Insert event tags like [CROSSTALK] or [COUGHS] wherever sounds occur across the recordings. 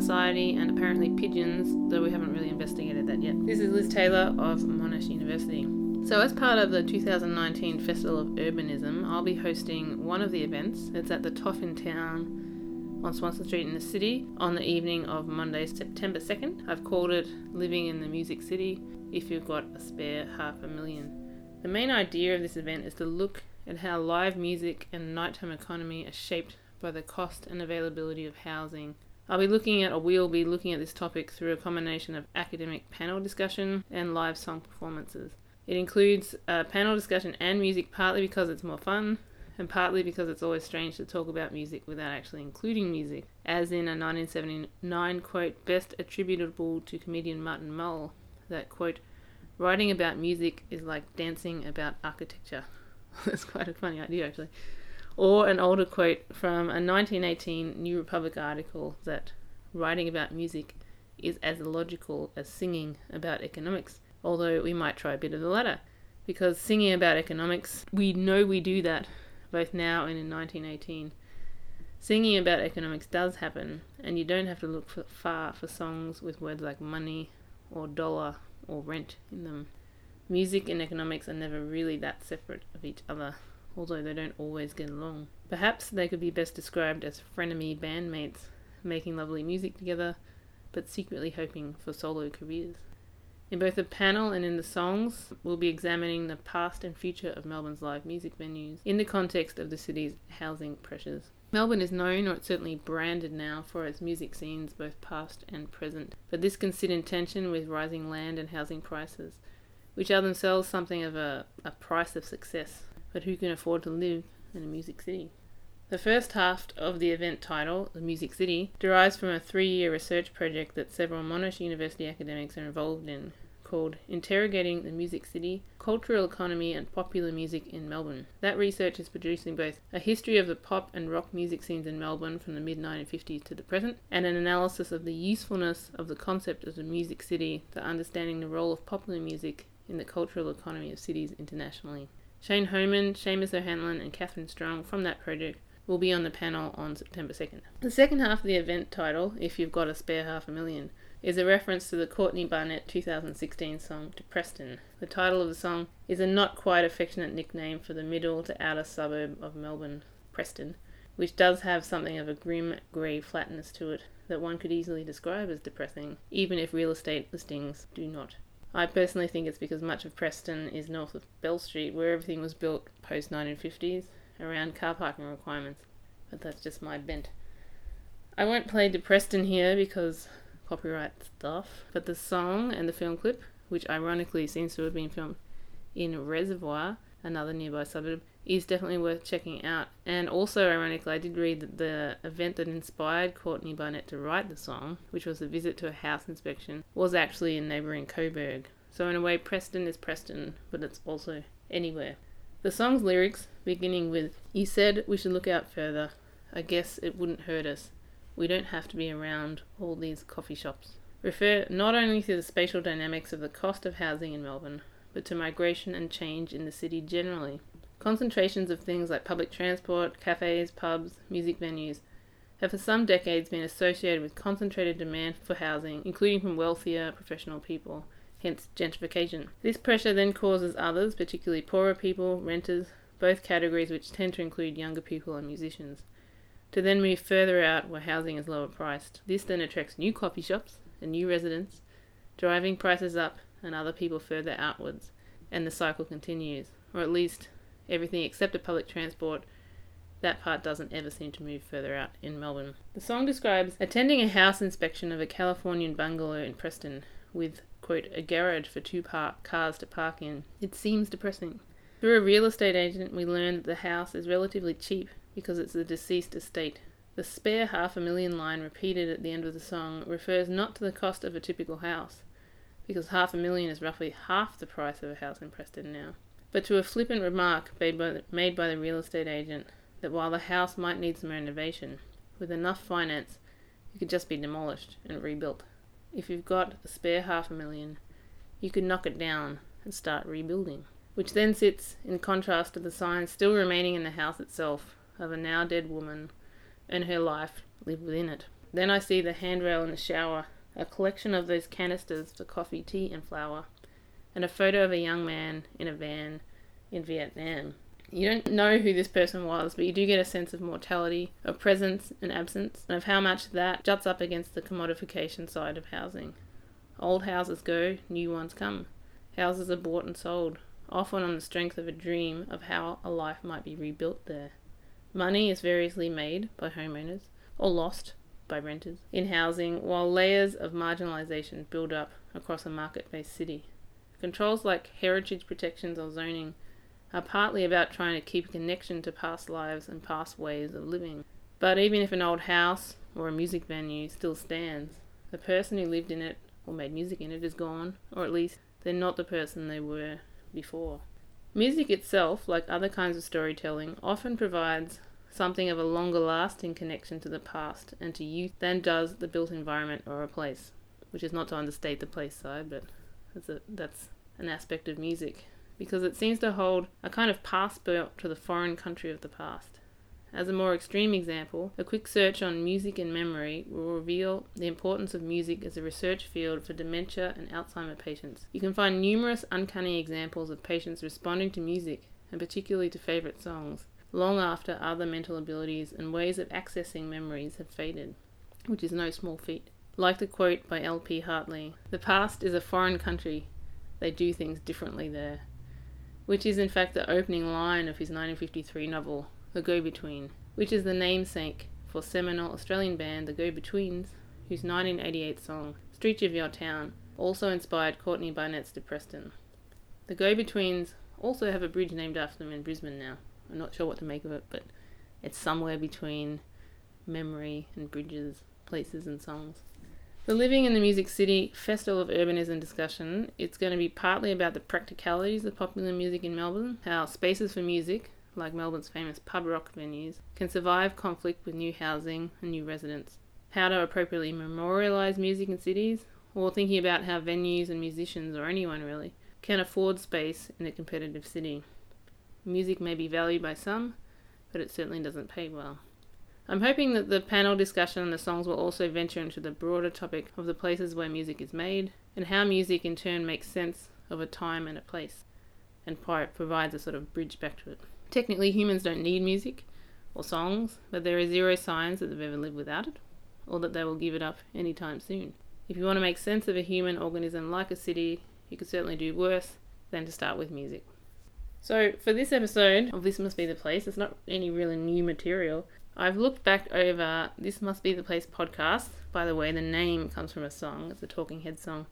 Society, and apparently pigeons, though we haven't really investigated that yet. This is Liz Taylor of Monash University. So, as part of the 2019 Festival of Urbanism, I'll be hosting one of the events. It's at the Toff in Town on Swanston Street in the city on the evening of Monday, September 2nd. I've called it Living in the Music City if you've got a spare half a million. The main idea of this event is to look at how live music and nighttime economy are shaped by the cost and availability of housing. I'll be looking at, or we'll be looking at this topic through a combination of academic panel discussion and live song performances. It includes a panel discussion and music partly because it's more fun, and partly because it's always strange to talk about music without actually including music, as in a 1979 quote best attributable to comedian Martin Mull that quote, writing about music is like dancing about architecture. [LAUGHS] That's quite a funny idea actually. Or an older quote from a 1918 New Republic article that writing about music is as illogical as singing about economics although we might try a bit of the latter. Because singing about economics, we know we do that both now and in 1918. Singing about economics does happen, and you don't have to look for, far for songs with words like money or dollar or rent in them. Music and economics are never really that separate of each other, although they don't always get along. Perhaps they could be best described as frenemy bandmates, making lovely music together, but secretly hoping for solo careers. In both the panel and in the songs, we'll be examining the past and future of Melbourne's live music venues in the context of the city's housing pressures. Melbourne is known, or it's certainly branded now, for its music scenes, both past and present, but this can sit in tension with rising land and housing prices, which are themselves something of a, a price of success. But who can afford to live in a music city? The first half of the event title, The Music City, derives from a three year research project that several Monash University academics are involved in called Interrogating the Music City Cultural Economy and Popular Music in Melbourne. That research is producing both a history of the pop and rock music scenes in Melbourne from the mid 1950s to the present, and an analysis of the usefulness of the concept of the music city to understanding the role of popular music in the cultural economy of cities internationally. Shane Homan, Seamus O'Hanlon, and Catherine Strong from that project will be on the panel on September 2nd. The second half of the event title, If You've Got a Spare Half a Million, is a reference to the Courtney Barnett 2016 song Depreston. The title of the song is a not quite affectionate nickname for the middle to outer suburb of Melbourne, Preston, which does have something of a grim grey flatness to it that one could easily describe as depressing, even if real estate listings do not. I personally think it's because much of Preston is north of Bell Street, where everything was built post 1950s, around car parking requirements, but that's just my bent. I won't play Depreston here because copyright stuff, but the song and the film clip, which ironically seems to have been filmed in Reservoir, another nearby suburb, is definitely worth checking out. And also, ironically, I did read that the event that inspired Courtney Barnett to write the song, which was a visit to a house inspection, was actually in neighbouring Coburg. So, in a way, Preston is Preston, but it's also anywhere. The song's lyrics, beginning with, You said we should look out further. I guess it wouldn't hurt us. We don't have to be around all these coffee shops. Refer not only to the spatial dynamics of the cost of housing in Melbourne, but to migration and change in the city generally. Concentrations of things like public transport, cafes, pubs, music venues have for some decades been associated with concentrated demand for housing, including from wealthier professional people hence gentrification. This pressure then causes others, particularly poorer people, renters, both categories which tend to include younger people and musicians, to then move further out where housing is lower priced. This then attracts new coffee shops and new residents, driving prices up and other people further outwards, and the cycle continues, or at least everything except a public transport. That part doesn't ever seem to move further out in Melbourne. The song describes attending a house inspection of a Californian bungalow in Preston with quote, a garage for two park cars to park in. It seems depressing. Through a real estate agent, we learn that the house is relatively cheap because it's a deceased estate. The spare half a million line repeated at the end of the song refers not to the cost of a typical house, because half a million is roughly half the price of a house in Preston now, but to a flippant remark made by the, made by the real estate agent that while the house might need some renovation, with enough finance, it could just be demolished and rebuilt. If you've got a spare half a million, you could knock it down and start rebuilding. Which then sits in contrast to the signs still remaining in the house itself of a now dead woman and her life lived within it. Then I see the handrail in the shower, a collection of those canisters for coffee, tea, and flour, and a photo of a young man in a van in Vietnam. You don't know who this person was, but you do get a sense of mortality, of presence and absence, and of how much that juts up against the commodification side of housing. Old houses go, new ones come. Houses are bought and sold, often on the strength of a dream of how a life might be rebuilt there. Money is variously made by homeowners, or lost by renters, in housing, while layers of marginalisation build up across a market based city. Controls like heritage protections or zoning are partly about trying to keep a connection to past lives and past ways of living. But even if an old house or a music venue still stands, the person who lived in it or made music in it is gone, or at least they're not the person they were before. Music itself, like other kinds of storytelling, often provides something of a longer lasting connection to the past and to youth than does the built environment or a place, which is not to understate the place side, but that's, a, that's an aspect of music because it seems to hold a kind of passport to the foreign country of the past. As a more extreme example, a quick search on music and memory will reveal the importance of music as a research field for dementia and Alzheimer patients. You can find numerous uncanny examples of patients responding to music, and particularly to favourite songs, long after other mental abilities and ways of accessing memories have faded, which is no small feat. Like the quote by L.P. Hartley The past is a foreign country, they do things differently there which is in fact the opening line of his 1953 novel, The Go Between, which is the namesake for seminal Australian band The Go Betweens, whose 1988 song, Streets of Your Town, also inspired Courtney Barnett's Depreston. The Go Betweens also have a bridge named after them in Brisbane now. I'm not sure what to make of it, but it's somewhere between memory and bridges, places, and songs. The Living in the Music City Festival of Urbanism discussion, it's going to be partly about the practicalities of popular music in Melbourne, how spaces for music, like Melbourne's famous pub rock venues, can survive conflict with new housing and new residents, how to appropriately memorialise music in cities, or thinking about how venues and musicians, or anyone really, can afford space in a competitive city. Music may be valued by some, but it certainly doesn't pay well. I'm hoping that the panel discussion and the songs will also venture into the broader topic of the places where music is made and how music in turn makes sense of a time and a place and provides a sort of bridge back to it. Technically, humans don't need music or songs, but there are zero signs that they've ever lived without it or that they will give it up anytime soon. If you want to make sense of a human organism like a city, you could certainly do worse than to start with music. So, for this episode of This Must Be the Place, it's not any really new material. I've looked back over This Must Be the Place podcast. By the way, the name comes from a song, it's a Talking Head song.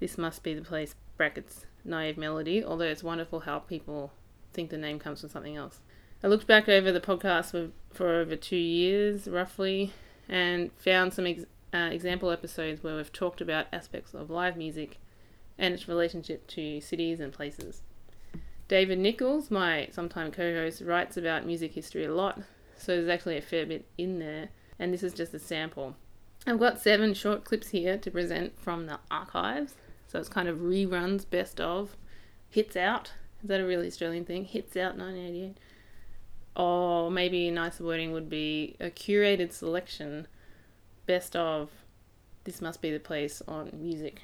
This Must Be the Place, brackets, naive melody, although it's wonderful how people think the name comes from something else. I looked back over the podcast for, for over two years, roughly, and found some ex- uh, example episodes where we've talked about aspects of live music and its relationship to cities and places. David Nichols, my sometime co host, writes about music history a lot, so there's actually a fair bit in there, and this is just a sample. I've got seven short clips here to present from the archives, so it's kind of reruns, best of, hits out. Is that a really Australian thing? Hits out 1988. Or maybe nicer wording would be a curated selection, best of. This must be the place on music.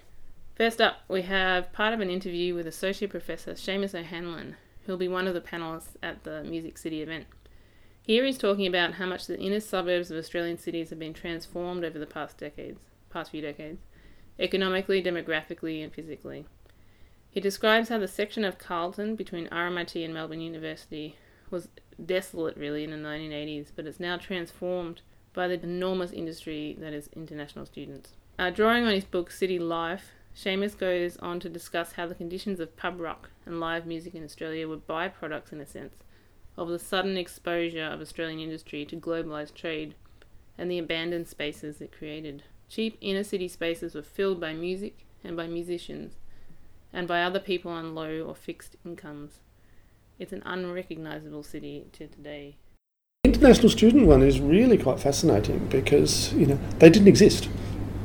First up, we have part of an interview with Associate Professor Seamus O'Hanlon, who'll be one of the panelists at the Music City event. Here he's talking about how much the inner suburbs of Australian cities have been transformed over the past decades, past few decades, economically, demographically, and physically. He describes how the section of Carlton between RMIT and Melbourne University was desolate really in the 1980s, but it's now transformed by the enormous industry that is international students. Uh, drawing on his book City Life, Seamus goes on to discuss how the conditions of pub rock and live music in Australia were byproducts, in a sense, of the sudden exposure of Australian industry to globalised trade and the abandoned spaces it created. Cheap inner city spaces were filled by music and by musicians and by other people on low or fixed incomes. It's an unrecognisable city to today. The international student one is really quite fascinating because you know they didn't exist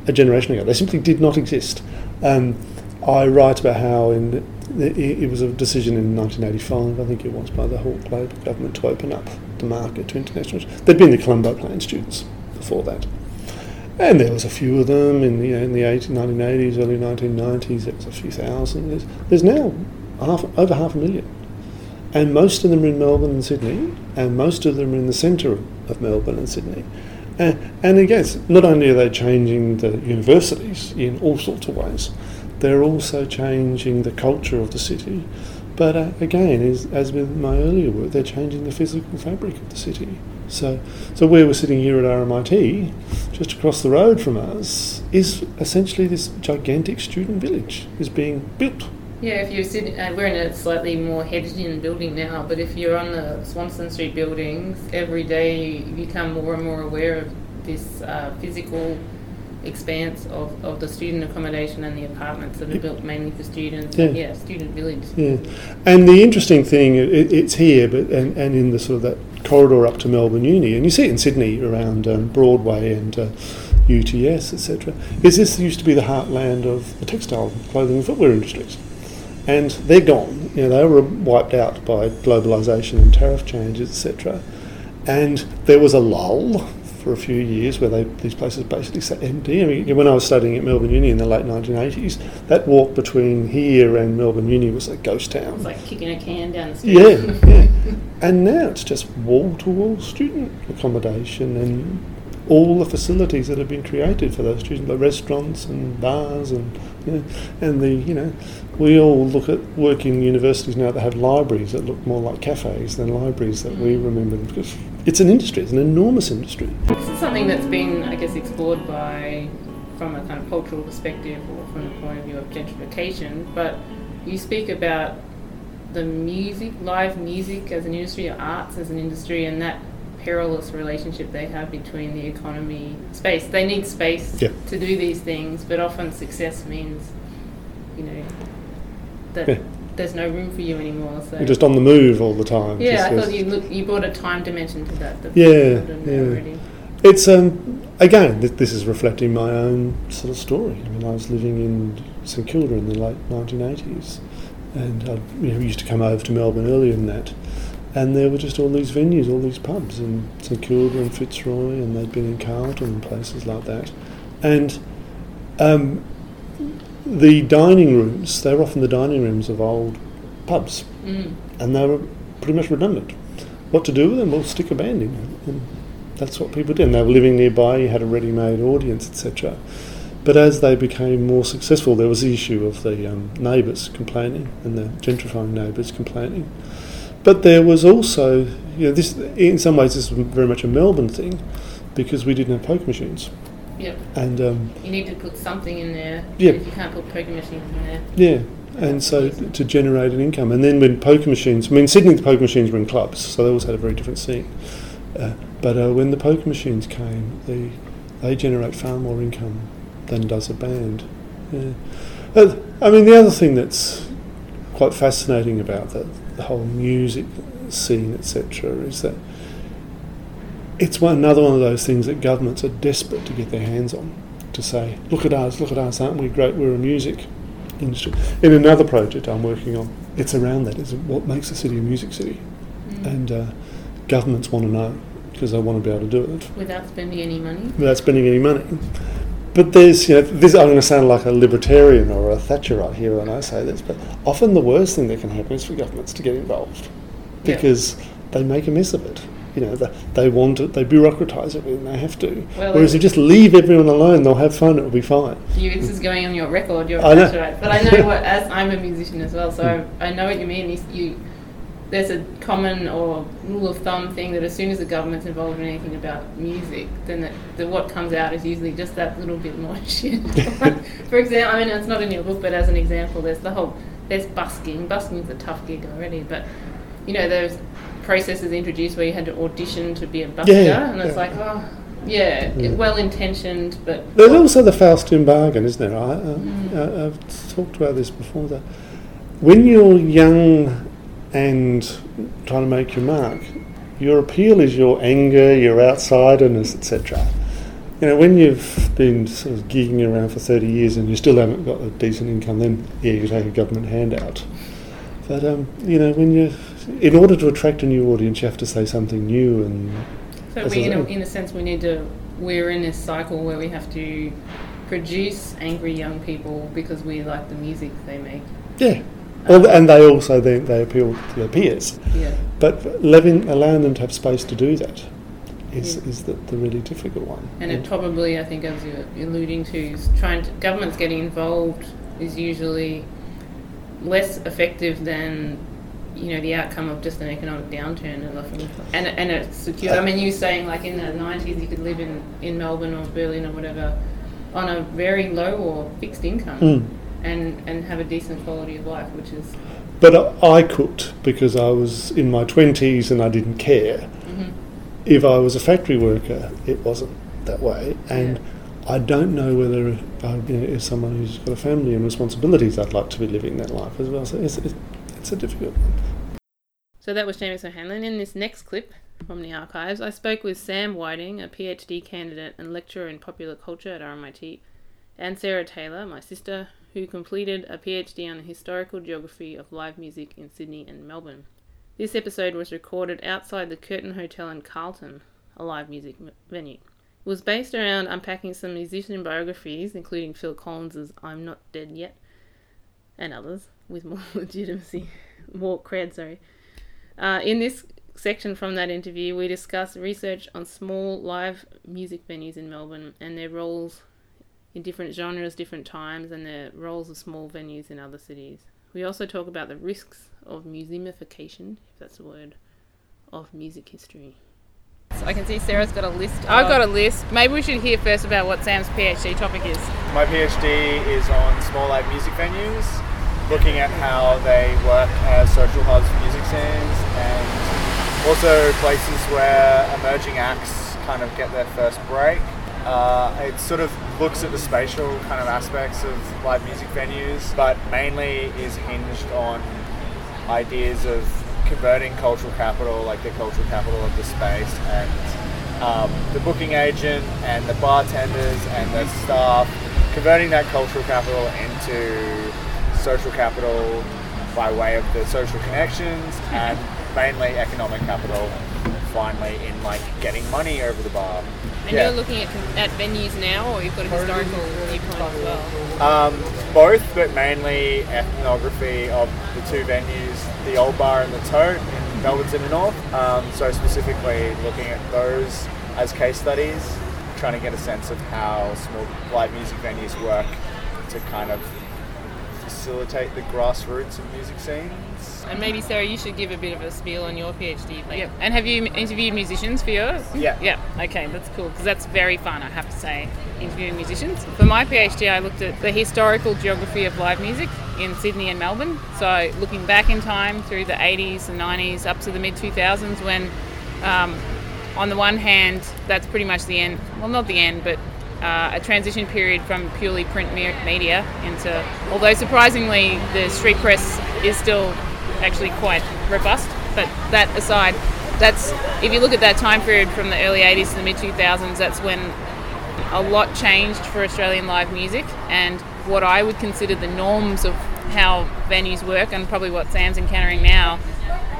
a generation ago. They simply did not exist. Um, I write about how in it was a decision in 1985, I think it was, by the Hawke Labor government to open up the market to internationals. There'd been the Colombo Plan students before that. And there was a few of them in the, in the 80, 1980s, early 1990s. There was a few thousand. There's, there's now half, over half a million, and most of them are in Melbourne and Sydney, and most of them are in the centre of, of Melbourne and Sydney. And, and again, not only are they changing the universities in all sorts of ways, they're also changing the culture of the city. But uh, again, as, as with my earlier work, they're changing the physical fabric of the city. So, so where we're sitting here at RMIT, just across the road from us, is essentially this gigantic student village is being built. Yeah, if you're sitting, uh, we're in a slightly more headed-in building now, but if you're on the Swanston Street buildings, every day you become more and more aware of this uh, physical expanse of, of the student accommodation and the apartments that are built mainly for students. Yeah. yeah student village. Yeah, and the interesting thing, it, it's here, but and, and in the sort of that corridor up to Melbourne Uni, and you see it in Sydney around um, Broadway and uh, UTS, etc. Is this used to be the heartland of the textile, clothing, and footwear industries? and they're gone. You know, they were wiped out by globalisation and tariff changes, etc. And there was a lull for a few years where they, these places basically sat empty. I mean, when I was studying at Melbourne Uni in the late 1980s, that walk between here and Melbourne Uni was a ghost town. It's like kicking a can down the street. Yeah, [LAUGHS] yeah. And now it's just wall to wall student accommodation and all the facilities that have been created for those students, like restaurants and bars and you know, and the you know we all look at working universities now that have libraries that look more like cafes than libraries that we mm. remember because it's an industry, it's an enormous industry. This is something that's been, I guess, explored by from a kind of cultural perspective or from the point of view of gentrification. But you speak about the music, live music as an industry, or arts as an industry, and that perilous relationship they have between the economy, space. They need space Yeah. to do these things, but often success means, you know, that Yeah. There's no room for you anymore. So You're just on the move all the time. yeah, I thought you look, you brought a time dimension to that. that Yeah, people didn't know yeah. already. It's um again th- this is reflecting my own sort of story. I mean, I was living in St Kilda in the late 1980s, and I you know used to come over to Melbourne earlier than that, and there were just all these venues, all these pubs in St Kilda and Fitzroy, and they'd been in Carlton and places like that, and um, the dining rooms they were often the dining rooms of old pubs, Mm. and they were pretty much redundant. What to do with them? Well, stick a band in. And that's what people did. And they were living nearby, you had a ready made audience, etc. But as they became more successful, there was the issue of the um, neighbours complaining and the gentrifying neighbours complaining. But there was also, you know, this in some ways, this was very much a Melbourne thing because we didn't have poker machines. Yep. And um, You need to put something in there. If you can't put poker machines in there. Yeah, and so to generate an income. And then when poker machines, I mean, Sydney, the poker machines were in clubs, so they always had a very different scene. Uh, but uh, when the poker machines came, they, they generate far more income than does a band. Yeah. Uh, I mean, the other thing that's quite fascinating about the, the whole music scene, etc., is that it's one, another one of those things that governments are desperate to get their hands on. To say, look at us, look at us, aren't we great? We're a music industry. In another project I'm working on, it's around that. Is what makes a city a music city, Mm. and uh, governments want to know because they want to be able to do it Without spending any money. without spending any money. But there's, you know, this, I'm going to sound like a libertarian or a Thatcherite here when I say this, but often the worst thing that can happen is for governments to get involved Yeah. because they make a mess of it. You know, they, they want it, they bureaucratise it when they have to. Well, Whereas if you just leave everyone alone, they'll have fun, it'll be fine. You, this is going on your record. You're I right. But I know what, [LAUGHS] as I'm a musician as well, so I, I know what you mean. You, you, there's a common or rule of thumb thing that as soon as the government's involved in anything about music, then the, the, what comes out is usually just that little bit more [LAUGHS] shit. [LAUGHS] For example, I mean, it's not in your book, but as an example, there's the whole there's busking. Busking's a tough gig already, but you know those processes introduced where you had to audition to be a busker, Yeah, and it's yeah. like, oh, yeah, Yeah. well intentioned, but There's also the Faustian bargain, isn't there? I, uh, Mm. uh, I've talked about this before. That when you're young and trying to make your mark, your appeal is your anger, your outsiderness, etc. You know, when you've been sort of gigging around for 30 years and you still haven't got a decent income, then yeah, you take a government handout. But um, you know, when you, in order to attract a new audience, you have to say something new and So we, in a, in a sense, we need to we're in this cycle where we have to produce angry young people because we like the music they make. Yeah. Um, well, and they also then they appeal to their peers. Yeah. But letting allowing them to have space to do that is, Yeah. is the, the really difficult one. And it probably, I think, as you're alluding to, is trying to, governments getting involved is usually less effective than you know the outcome of just an economic downturn and often and and it's secure. I mean, you saying like in the nineties you could live in in Melbourne or Berlin or whatever on a very low or fixed income Mm. and and have a decent quality of life, which is But I I cooked because I was in my twenties and I didn't care. mhm. If I was a factory worker, it wasn't that way, and I don't know whether, I, you know, as someone who's got a family and responsibilities, I'd like to be living that life as well. So it's, it's, it's a difficult one. So that was Seamus O'Hanlon. In this next clip from the archives, I spoke with Sam Whiting, a PhD candidate and lecturer in popular culture at RMIT, and Sarah Taylor, my sister, who completed a PhD on the historical geography of live music in Sydney and Melbourne. This episode was recorded outside the Curtin Hotel in Carlton, a live music m- venue. It was based around unpacking some musician biographies, including Phil Collins's I'm Not Dead Yet, and others, with more [LAUGHS] legitimacy, more cred, sorry. Uh, in this section from that interview, we discuss research on small live music venues in Melbourne and their roles in different genres, different times, and their roles of small venues in other cities. We also talk about the risks of museumification, if that's a word, of music history. I can see Sarah's got a list. I've got a list. Maybe we should hear first about what Sam's PhD topic is. My PhD is on small live music venues, looking at how they work as social hubs for music scenes and also places where emerging acts kind of get their first break. Uh, it sort of looks at the spatial kind of aspects of live music venues, but mainly is hinged on ideas of converting cultural capital, like the cultural capital of the space, and um, the booking agent and the bartenders and the staff, converting that cultural capital into social capital by way of the social connections and mainly economic capital finally in like getting money over the bar. And Yeah. you're looking at, at venues now, or you've got a historical viewpoint as well? Um, both, but mainly ethnography of the two venues, the Old Bar and the Tote in Melbourne's inner north. Um, so specifically looking at those as case studies, trying to get a sense of how small live music venues work to kind of facilitate the grassroots of music scenes. And maybe Sarah, you should give a bit of a spiel on your PhD. Like, Yep. And have you interviewed musicians for yours? Yeah. Yeah. Okay, that's cool because that's very fun. I have to say, interviewing musicians. For my PhD, I looked at the historical geography of live music in Sydney and Melbourne. So looking back in time through the 80s and 90s up to the mid 2000s, when um, on the one hand, that's pretty much the end. Well, not the end, but uh, a transition period from purely print me- media into, although surprisingly, the street press is still actually quite robust. But that aside, that's if you look at that time period from the early 80s to the mid 2000s, that's when a lot changed for Australian live music and what I would consider the norms of how venues work and probably what Sam's encountering now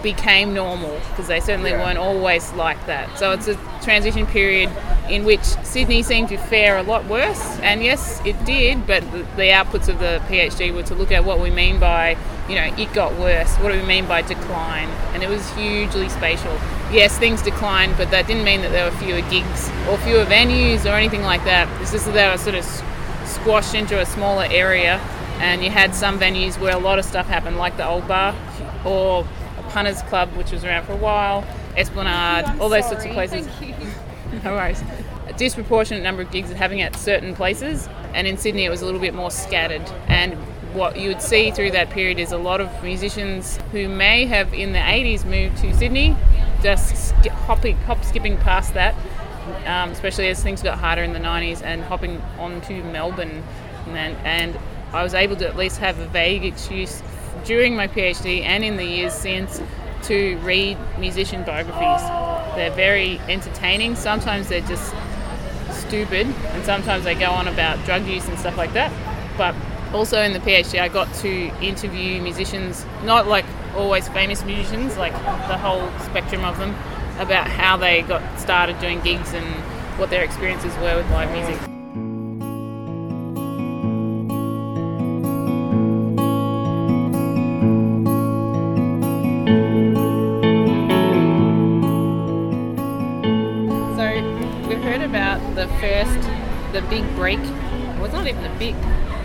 became normal because they certainly Yeah. weren't always like that. So it's a transition period in which Sydney seemed to fare a lot worse, and yes, it did. But the, the outputs of the PhD were to look at what we mean by, you know, it got worse. What do we mean by decline? And it was hugely spatial. Yes, things declined, but that didn't mean that there were fewer gigs or fewer venues or anything like that. It's just that they were sort of squashed into a smaller area, and you had some venues where a lot of stuff happened, like the Old Bar or Punters Club, which was around for a while, Esplanade, all those sorts of places. [LAUGHS] No worries. A disproportionate number of gigs happening at certain places, and in Sydney it was a little bit more scattered. And what you would see through that period is a lot of musicians who may have in the 80s moved to Sydney, just sk- hopping, hop skipping past that, um, especially as things got harder in the 90s, and hopping on to Melbourne. And, and I was able to at least have a vague excuse during my PhD and in the years since to read musician biographies. They're very entertaining. Sometimes they're just stupid, and sometimes they go on about drug use and stuff like that. But also in the PhD, I got to interview musicians, not like always famous musicians, like the whole spectrum of them, about how they got started doing gigs and what their experiences were with live music. The big break. Well, it's not even a big.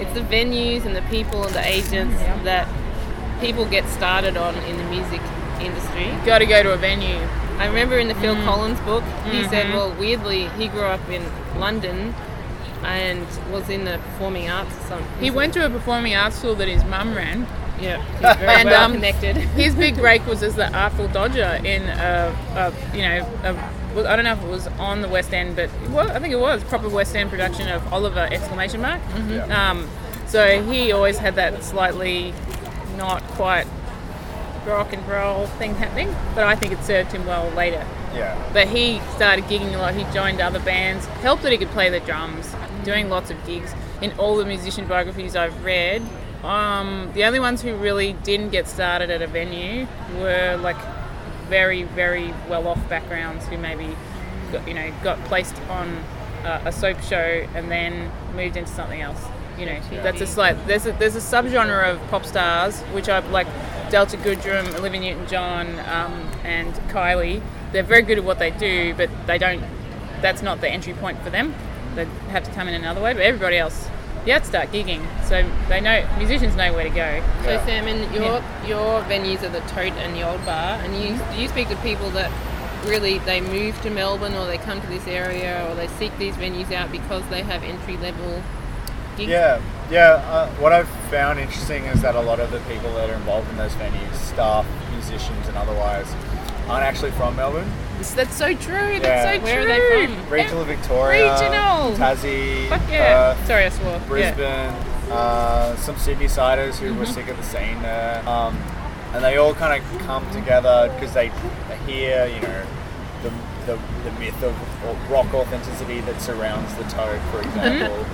It's the venues and the people and the agents that people get started on in the music industry. You Got to go to a venue. I remember in the Phil Mm. Collins book, he said, Mm-hmm. well, weirdly, he grew up in London and was in the performing arts or something. He went to a performing arts school that his mum ran. Yeah, he's [LAUGHS] very And, well um, connected. His big [LAUGHS] break was as the Artful Dodger in a, a you know, a, well, I don't know if it was on the West End, but well, I think it was proper West End production of Oliver exclamation mark. Um, so he always had that slightly not quite rock and roll thing happening, but I think it served him well later. Yeah. But he started gigging a lot. He joined other bands. Helped that he could play the drums. Doing lots of gigs. In all the musician biographies I've read, um, the only ones who really didn't get started at a venue were like very, very well-off backgrounds who maybe, got, you know, got placed on uh, a soap show and then moved into something else. You know, that's a slight. There's a there's a subgenre of pop stars which I've like Delta Goodrem, Olivia Newton-John, um, and Kylie. They're very good at what they do, but they don't. That's not the entry point for them. They have to come in another way. But everybody else, you have to start gigging, so they know musicians know where to go. So Yeah. Sam, and your your venues are the Tote and the Old Bar, and you you speak to people that really they move to Melbourne or they come to this area or they seek these venues out because they have entry level gigs. Yeah, yeah. Uh, what I've found interesting is that a lot of the people that are involved in those venues, staff, musicians, and otherwise, aren't actually from Melbourne. That's so true. Yeah. That's so true. Where are they from? Regional Victoria, Regional. Tassie, Fuck yeah. Perth, Sorry, I swore. Yeah. Brisbane, uh, some Sydney siders who were sick of the scene there, um, and they all kind of come together because they, they hear, you know, the, the, the myth of rock authenticity that surrounds the Tote, for example,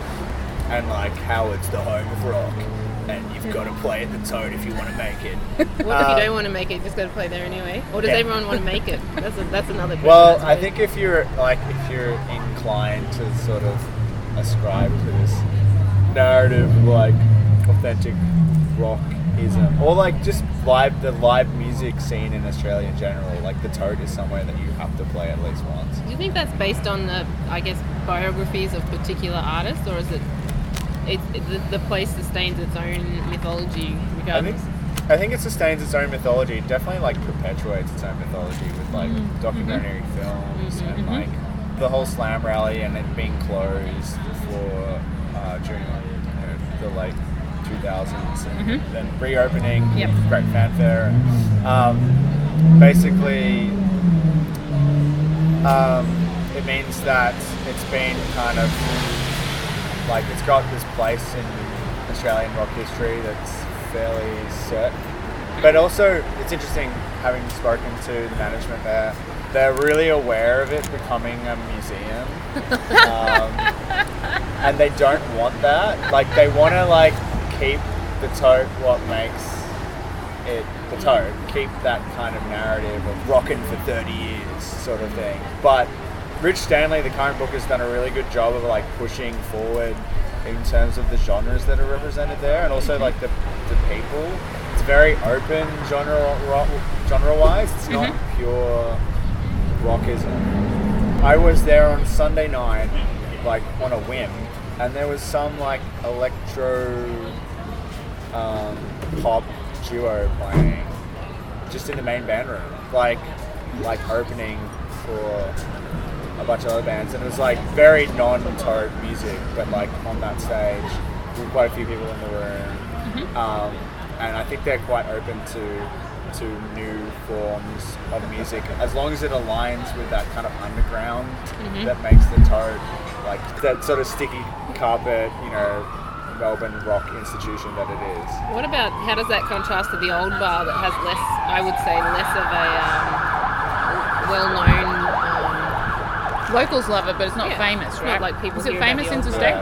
and like how it's the home of rock, and you've got to play at the Tote if you want to make it. [LAUGHS] What if you Um, don't want to make it? Just got to play there anyway. Or does Yeah. everyone want to make it? [LAUGHS] That's a, that's another question. Well, I I suppose. think if you're like if you're inclined to sort of ascribe to this narrative of, like authentic rockism or like just live the live music scene in Australia in general, like the Tote is somewhere that you have to play at least once. Do you think that's based on the, I guess, biographies of particular artists, or is it, it, the, the place sustains its own mythology I think I think it sustains its own mythology. It definitely like perpetuates its own mythology with like documentary films and like the whole slam rally and it being closed for uh, during you know, the late 2000s and then reopening Yep. with great fanfare. Um, basically, um, it means that it's been kind of like it's got this place in Australian rock history that's fairly set. But also, it's interesting having spoken to the management there. They're really aware of it becoming a museum, um, [LAUGHS] and they don't want that. Like they want to like keep the tote what makes it the tote, keep that kind of narrative of rocking for 30 years sort of thing. But Rich Stanley, the current book, has done a really good job of like pushing forward in terms of the genres that are represented there, and also like the, the people. It's very open genre genre wise. It's not pure rockism. I was there on Sunday night, like on a whim, and there was some like electro um, pop duo playing just in the main band room, like like opening for a bunch of other bands, and it was like very non-tote music, but like on that stage, with quite a few people in the room, um, and I think they're quite open to to new forms of music as long as it aligns with that kind of underground that makes the tote like that sort of sticky carpet, you know, Melbourne rock institution that it is. What about how does that contrast to the old bar that has less, I would say, less of a um, well-known. Locals love it, but it's not Yeah, famous, right? not like people Is it famous in old Interstate?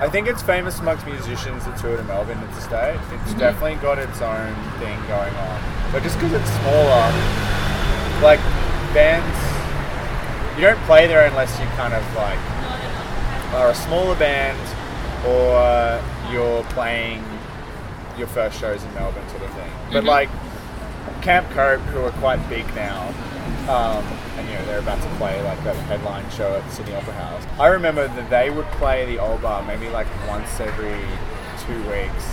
I think it's famous amongst musicians that tour to Melbourne interstate. It's definitely got its own thing going on. But just because it's smaller, like bands, you don't play there unless you kind of like are a smaller band or you're playing your first shows in Melbourne, sort of thing. But like Camp Cope, who are quite big now, um, and you know they're about to play like that headline show at the Sydney Opera House. I remember that they would play the old bar maybe like once every two weeks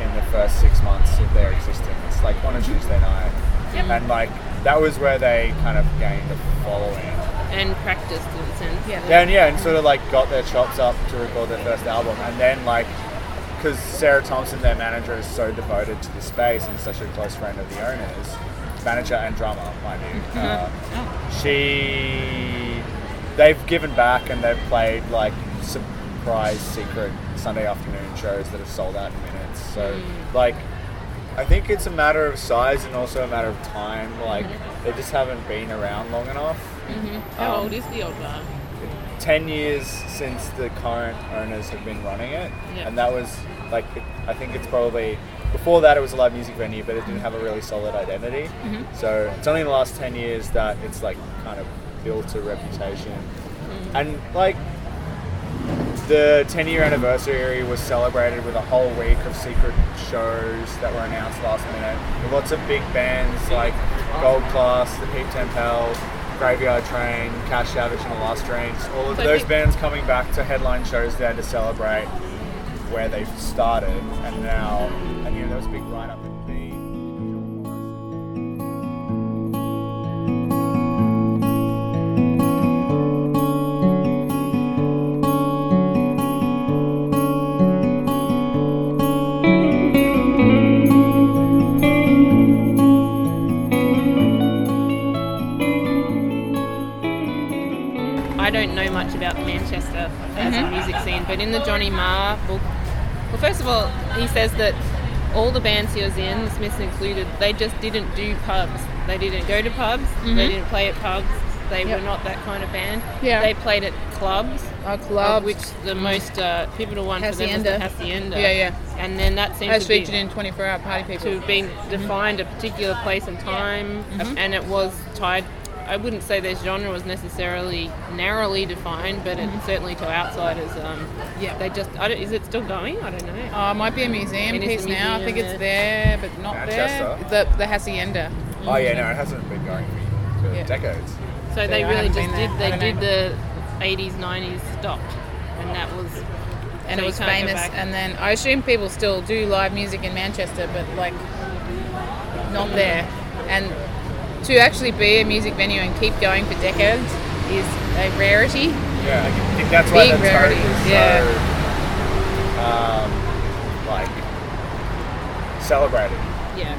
in the first six months of their existence, like on a Tuesday night, and like that was where they kind of gained a following. And practiced in a sense. Yeah. Yeah, and yeah, and sort of like got their chops up to record their first album, and then like because Sarah Thomson, their manager, is so devoted to the space and such a close friend of the owners, manager and drummer, mind you. [LAUGHS] Uh, she, they've given back and they've played like surprise secret Sunday afternoon shows that have sold out in minutes. So like. I think it's a matter of size and also a matter of time. Like they just haven't been around long enough. How Um, old is the old bar? 10 years since the current owners have been running it Yeah. and that was like i think it's probably before that it was a live music venue but it didn't have a really solid identity. So it's only in the last 10 years that it's like kind of built a reputation. And like the 10 year anniversary was celebrated with a whole week of secret shows that were announced last minute. With lots of big bands like Gold Class, the Peep Tempel, Graveyard Train, Cash Savage and the Last Drinks. All of So those bands coming back to headline shows there to celebrate where they've started and now, and you know, there was a big write up in the. I don't know much about Manchester as a mm-hmm. music scene, but in the Johnny Marr book, well, first of all, he says that all the bands he was in, Smiths included, they just didn't do pubs. They didn't go to pubs. They mm-hmm. didn't play at pubs. They Yep. were not that kind of band. Yeah. They played at clubs. Our Of clubs. which the mm. most uh, pivotal one for them was the Hacienda. Hacienda. Yeah, yeah. And then that seemed As to be featured in 24 Hour Party People. to have been defined a particular place and time, mm-hmm. and it was tied. I wouldn't say their genre was necessarily narrowly defined, but it, certainly to outsiders, um, Yeah. they just. I don't, is it still going? I don't know. Oh, it might be a museum It is a piece now. I think it's there, but not Manchester? there. The the Hacienda. Oh, yeah, no, it hasn't been going for Yeah. decades. so they I really just did. They did know. the 80s, 90s stopped, and that was. and so it was famous. And then I assume people still do live music in Manchester, but like not there. And to actually be a music venue and keep going for decades is a rarity. Yeah, I think that's why Big rarity, is yeah. so, um, like, celebrated. Yeah.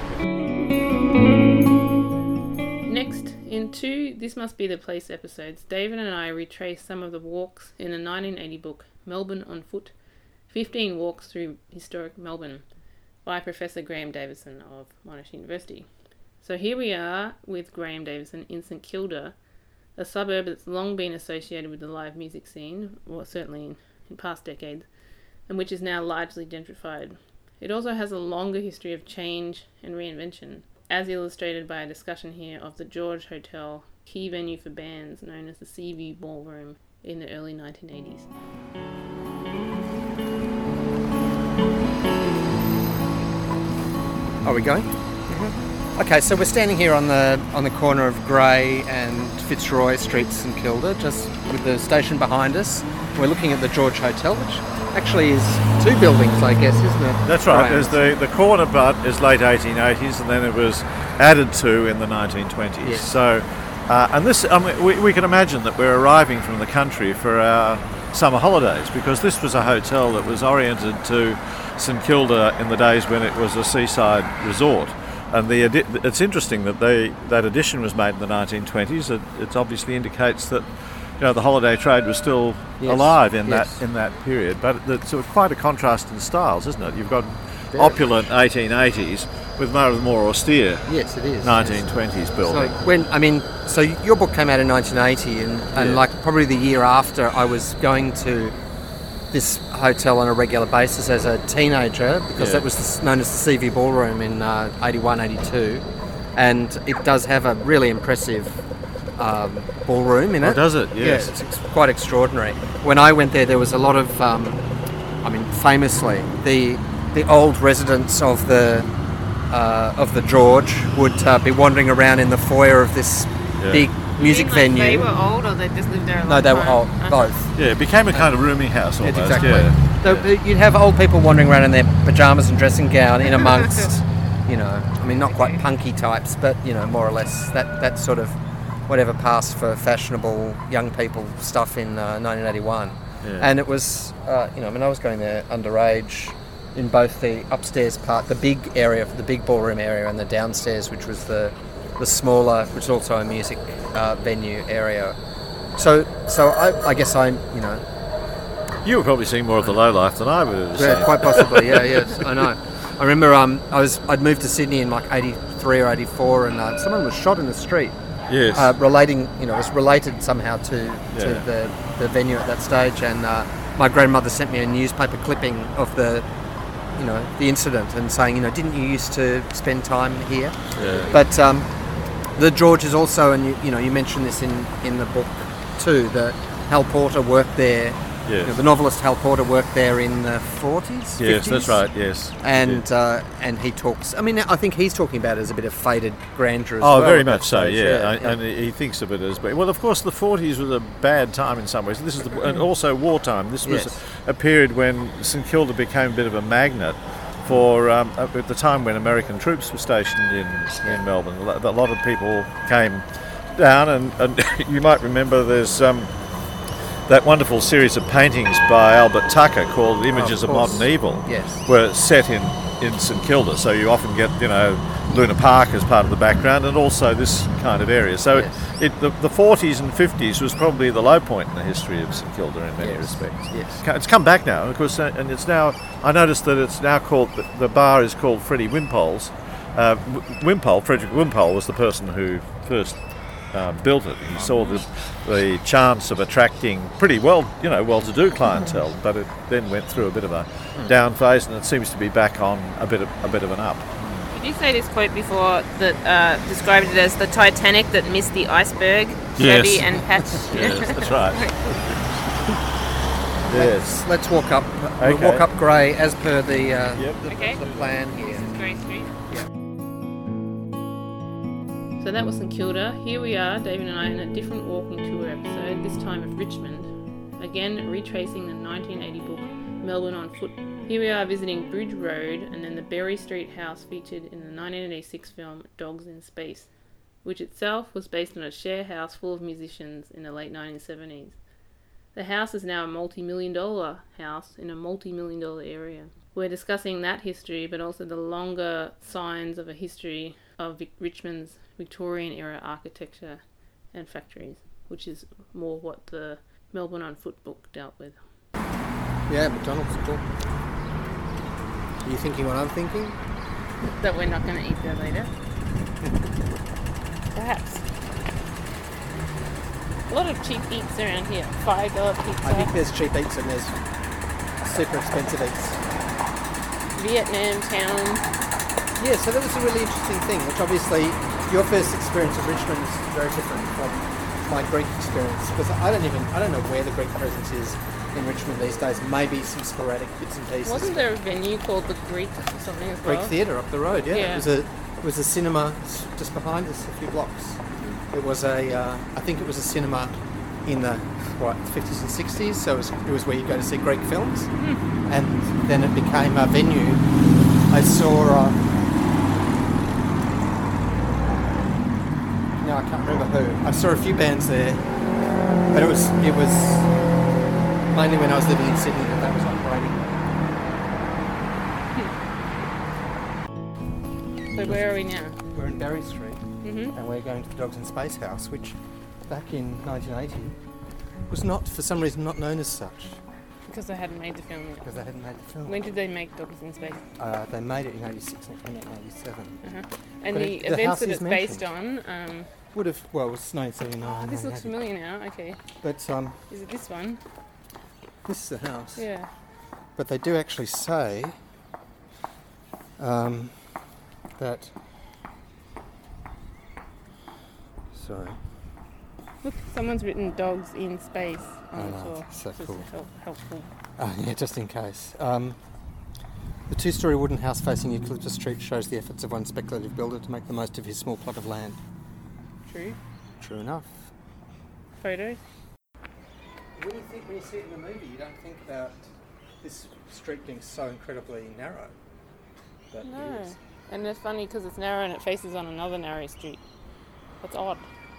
Next, in two This Must Be the Place episodes, David and I retrace some of the walks in a 1980 book, Melbourne on Foot 15 Walks Through Historic Melbourne, by Professor Graham Davison of Monash University. So here we are with Graham Davison in St Kilda, a suburb that's long been associated with the live music scene, or certainly in, past decades, and which is now largely gentrified. It also has a longer history of change and reinvention, as illustrated by a discussion here of the George Hotel, key venue for bands known as the Seaview Ballroom in the early 1980s. Are we going? Okay, so we're standing here on the on the corner of Grey and Fitzroy Streets St Kilda, just with the station behind us. We're looking at the George Hotel, which actually is two buildings, I guess, isn't it? That's right. There's the, the corner butt is late 1880s, and then it was added to in the 1920s. Yes. So, uh, and this, I mean, we, we can imagine that we're arriving from the country for our summer holidays because this was a hotel that was oriented to St Kilda in the days when it was a seaside resort. And the it's interesting that they that addition was made in the 1920s. It, it obviously indicates that you know the holiday trade was still Yes, alive in yes. that in that period. But it's sort of quite a contrast in styles, isn't it? You've got opulent 1880s with more of more austere Yes, it is. 1920s So building. when I mean, so your book came out in 1980, and, and Yeah. like probably the year after, I was going to this hotel on a regular basis as a teenager because Yeah. that was the, known as the Seaview Ballroom in uh, 81, 82, and it does have a really impressive um, ballroom in it. Oh, does it? Yes. Yeah, it's quite extraordinary. When I went there, there was a lot of, um, I mean, famously, the the old residents of the uh, of the George would uh, be wandering around in the foyer of this Yeah. big music mean, like, venue. They were old, or they just lived there a long no, they were time? old, Uh-huh. both. Yeah, it became a kind of roomy house Yes, almost. exactly. Yeah. So you'd have old people wandering around in their pajamas and dressing gown in amongst, [LAUGHS] you know, I mean, not quite punky types, but you know, more or less that that sort of whatever passed for fashionable young people stuff in uh, 1981. Yeah. And it was, uh, you know, I mean, I was going there underage in both the upstairs part, the big area, the big ballroom area, and the downstairs, which was the the smaller, which is also a music uh, venue area. So, so I, I guess I'm, you know, You were probably seeing more of the low life than I was. yeah, quite possibly. Yeah, [LAUGHS] yes, I know. I remember um, I was I'd moved to Sydney in like '83 or '84, and uh, someone was shot in the street. Yes. Uh, relating, you know, it was related somehow to, to Yeah. the, the venue at that stage, and uh, my grandmother sent me a newspaper clipping of the, you know, the incident, and saying, you know, didn't you used to spend time here? yeah. But um, the George is also, and you, you know, you mentioned this in, in the book too, that Hal Porter worked there. Yes. you know, the novelist Hal Porter worked there in the 40s. Yes, 50s? that's right. Yes. And uh, and he talks. I mean, I think he's talking about it as a bit of faded grandeur. As Oh, well very much so. stage, Yeah, I- and he thinks of it as well. Of course, the forties was a bad time in some ways. This is the, and also wartime. This was Yes. a period when St Kilda became a bit of a magnet for um, at the time when American troops were stationed in in Melbourne. A lot of people came down, and, and [LAUGHS] you might remember there's. Um, that wonderful series of paintings by Albert Tucker called Images Of of. Modern Evil Yes. were set in, in St Kilda. So you often get, you know, Luna Park as part of the background and also this kind of area. So Yes. it, it, the, the 40s and 50s was probably the low point in the history of St Kilda in many Yes. respects. Yes. It's come back now, of course, and it's now, I noticed that it's now called, the, the bar is called Freddie Wimpole's. Uh, Wimpole, Frederick Wimpole was the person who first uh, built it. He saw the, the chance of attracting pretty well, you know, well-to-do clientele, but it then went through a bit of a down phase, and it seems to be back on a bit of a bit of an up. Did you say this quote before that uh, described it as the Titanic that missed the iceberg, Yes. shabby and patched. [LAUGHS] Yes, that's right. [LAUGHS] yes. Let's, let's walk up. We'll walk up Grey as per the uh, Yep. the, Okay. the plan here. So that was St Kilda. Here we are, David and I, in a different walking tour episode, this time of Richmond. Again, retracing the 1980 book Melbourne on Foot. Here we are visiting Bridge Road and then the Berry Street house featured in the 1986 film Dogs in Space, which itself was based on a share house full of musicians in the late 1970s. The house is now a multi million dollar house in a multi million dollar area. We're discussing that history, but also the longer signs of a history of Richmond's Victorian era architecture and factories, which is more what the Melbourne on Foot book dealt with. Yeah, McDonald's cool. Are you thinking what I'm thinking? That we're not going to eat there later. Perhaps. A lot of cheap eats around here. Five dollar pizza. I think there's cheap eats and there's super expensive eats. Vietnam town. Yeah, so that was a really interesting thing, which obviously your first experience of Richmond is very different from my Greek experience because I don't even I don't know where the Greek presence is in Richmond these days. Maybe some sporadic bits and pieces. Wasn't there a venue called the Greek or something as Greek well? Theatre up the road? Yeah, Yeah. it was a it was a cinema just behind us, a few blocks. It was a uh, I think it was a cinema in the what 50s and 60s. So it was, it was where you go to see Greek films, and then it became a venue. I saw. Uh, no, I can't remember who. I saw a few bands there, but it was it was mainly when I was living in Sydney that that was operating. So where are we now? We're in Berry Street, Mhm. and we're going to the Dogs in Space House, which back in 1980 was not, for some reason, not known as such Because they hadn't made the film yet. because they hadn't made the film. When did they make Dogs in Space? Uh, they made it in 86 and it came out in 87. Uh-huh. And But the it- events house that it's based on. Um, Would have, well, it was 1979. oh, this looks 1980. familiar now. Okay, But um, is it this one? this is the house. Yeah. But they do actually say um, that. Sorry. Look, someone's written dogs in space on the floor. so cool. help- helpful. Oh, yeah, just in case. Um, the two story wooden house facing Eucalyptus Street shows the efforts of one speculative builder to make the most of his small plot of land. True. True enough. Photos. When you, think, when you see it in the movie, you don't think about this street being so incredibly narrow. But No. And it's funny because it's narrow and it faces on another narrow street. That's odd.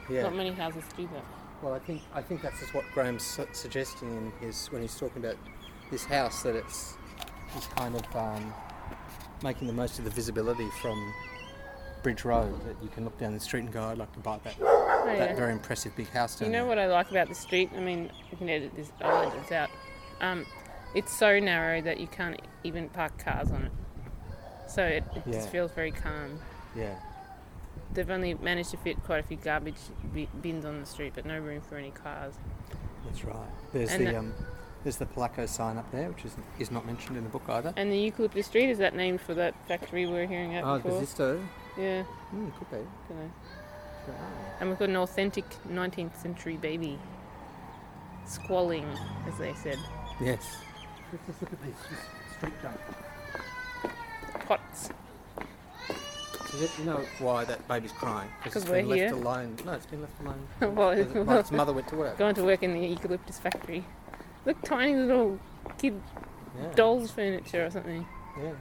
Yeah. Not many houses do that. Well, I think I think that's just what Graham's su- suggesting in his when he's talking about this house that it's it's kind of um, making the most of the visibility from Bridge Road that you can look down the street and go, I'd like to buy that Oh, that yeah. very impressive big house You know there. what I like about the street? I mean, you can edit this. I'll edit this out. Um, it's so narrow that you can't even park cars on it. So it, it Yeah. just feels very calm. Yeah, They've only managed to fit quite a few garbage bi- bins on the street, but no room for any cars. that's right. There's And the um, there's the Pelaco sign up there, which is is not mentioned in the book either. And the eucalyptus street is that named for that factory we were hearing about Oh, before? Yeah, Mm, could be. Ah. And we've got an authentic 19th century baby squalling, as they said. Yes. Just look at this Just straight junk. Pots. So that- you know why that baby's crying? 'Cause it's we're been left alone. No, it's been left alone. [LAUGHS] well, Because it- well, its mother went to work. [LAUGHS] going to work in the eucalyptus factory. Look, tiny little kid Yeah. dolls furniture or something. Yeah.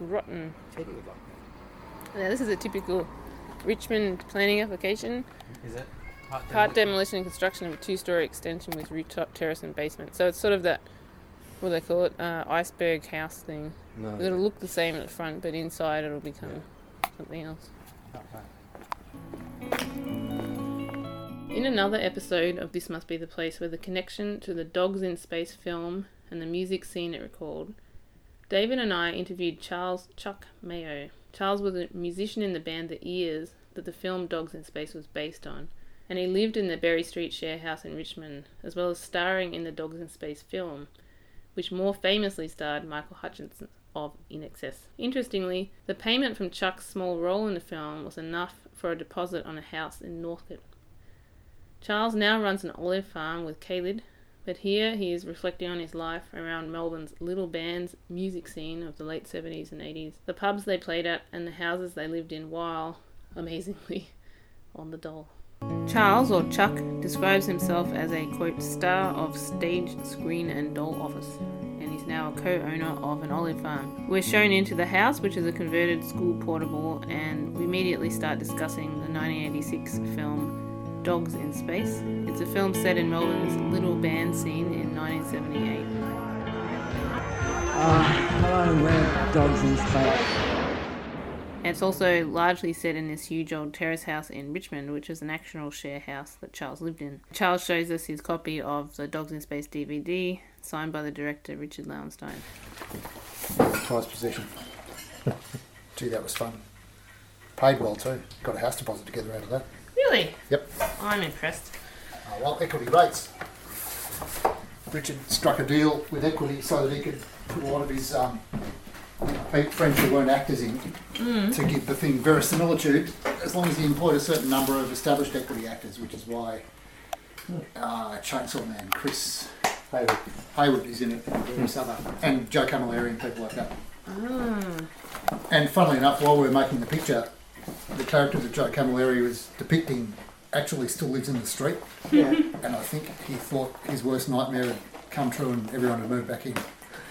Rotten. Teddy would like Now, this is a typical Richmond planning application. Is it? Part demolition and construction of a two-story extension with rooftop terrace and basement. So it's sort of that, what do they call it, uh, iceberg house thing. No. It'll look the same at the front, but inside it'll become something else. Okay. In another episode of This Must Be the Place, where the connection to the Dogs in Space film and the music scene it recalled, David and I interviewed Charles Chuck Mayo. Charles was a musician in the band The Ears that the film Dogs in Space was based on, and he lived in the Berry Street share house in Richmond, as well as starring in the Dogs in Space film, which more famously starred Michael Hutchence of INXS. Interestingly, the payment from Chuck's small role in the film was enough for a deposit on a house in Northcote. Charles now runs an olive farm with Caleb, but here he is reflecting on his life around Melbourne's little band's music scene of the late 70s and 80s, the pubs they played at, and the houses they lived in while, amazingly, [LAUGHS] on the dole. Charles, or Chuck, describes himself as a quote star of stage, screen, and doll office, and he's now a co owner of an olive farm. We're shown into the house, which is a converted school portable, and we immediately start discussing the 1986 film Dogs in Space. It's a film set in Melbourne's little band scene in 1978. Uh, hello, we're Dogs in Space. And it's also largely set in this huge old terrace house in Richmond, which is an actual share house that Charles lived in. Charles shows us his copy of the Dogs in Space DVD, signed by the director Richard Lowenstein. prized possession. Gee, that was fun. Paid well too. Got a house deposit together out of that. Really? Yep. I'm impressed. Uh, well, equity rates. Richard struck a deal with equity so that he could put a lot of his um, friends who weren't actors in to give the thing verisimilitude as long as he employed a certain number of established equity actors, which is why uh, Chainsaw Man, Chris Haywood, Haywood is in it, and various other, and Joe Camilleri and people like that. And funnily enough, while we were making the picture, the character that Joe Camilleri was depicting actually still lives in the street. Yeah. [LAUGHS] And I think he thought his worst nightmare had come true and everyone had moved back in.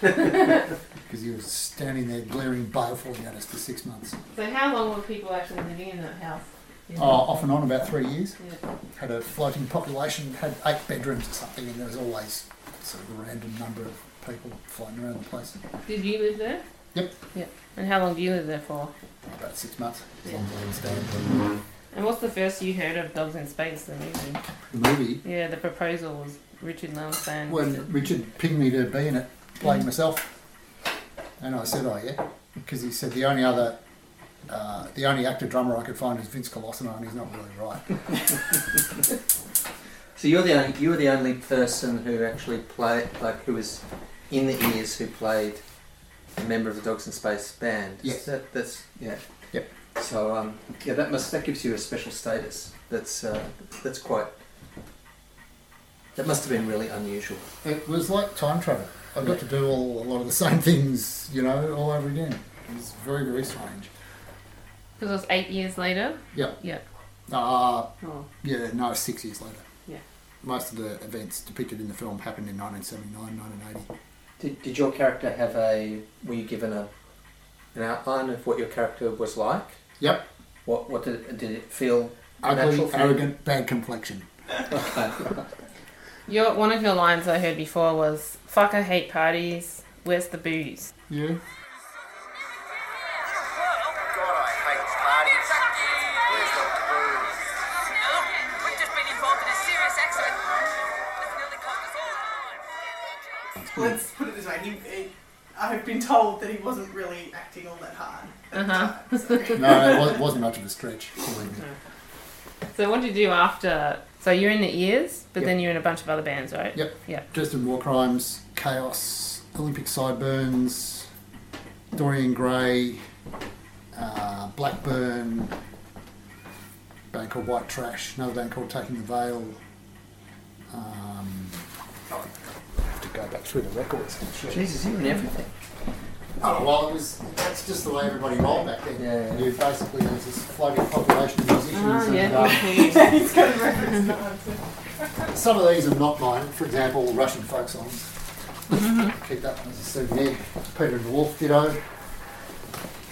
[LAUGHS] Because he was standing there glaring balefully at us for six months. So, how long were people actually living in that house? Oh, off and on about three years. Yeah. Had a floating population, had eight bedrooms or something, and there was always sort of a random number of people floating around the place. Did you live there? Yep. Yeah. And how long do you live there for? About six months. as Yeah. as I. And what's the first you heard of Dogs in Space, the movie? The movie, Yeah, the proposal was Richard Lowenstein. when Richard pinged me to be in it, playing myself, and I said, "Oh yeah," because he said the only other, uh, the only actor drummer I could find is Vince Colosimo, and he's not really right. [LAUGHS] So you're the only you were the only person who actually played like who was in the ears who played a member of the Dogs in Space band. Yes. That, that's yeah. Yep. So um, yeah, that must that gives you a special status. That's uh, that's quite That must have been really unusual. It was like time travel. I got to do all, a lot of the [LAUGHS] same things, you know, all over again. It was very, very strange. Because it was eight years later. Yeah. Yep. Uh, Oh. yeah, no, six years later. Yeah. Most of the events depicted in the film happened in 1979, 1980. Did, did your character have a? Were you given a an outline of what your character was like? Yep. What what did it, did it feel Ugly, natural you? arrogant, bad complexion. [LAUGHS] Your one of your lines I heard before was "Fuck, I hate parties. Where's the booze?" Yeah. Let's put it this way. He, he, I've been told that he wasn't really acting all that hard. Uh huh. [LAUGHS] No, it wa- it wasn't much of a stretch. believe. So what did you do after? So you're in the ears, but Yep. then you're in a bunch of other bands, right? Yep. Yep. Dressed in War Crimes, Chaos, Olympic Sideburns, Dorian Gray, uh, Blackburn, band called White Trash, another band called Taking the Veil. Um, I have to go back through the records. Jesus, you and everything. Oh well, it was. That's just the way everybody rolled back then. Yeah, yeah. You basically there's this floating population of musicians, Ah, and yeah. um, [LAUGHS] He's got a reference that one too. some of these are not mine. For example, Russian folk songs. Keep that one as a souvenir. Peter and the Wolf Ditto.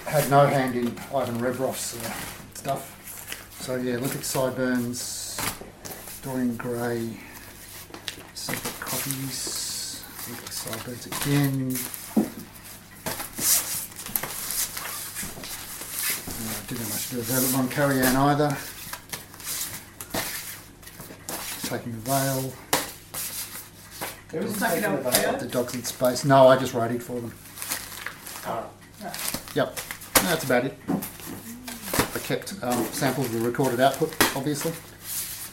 Had no hand in Ivan Rebroff's uh, stuff. So yeah, look at Sideburns, Dorian Gray, separate copies. Olympic Sideburns again. Uh, didn't have much to do with that one. Carry on either. Taking the veil. There was Taking the Veil. The dogs in space. No, I just wrote it for them. Oh. Yep, that's about it. I kept um, samples of the recorded output, obviously,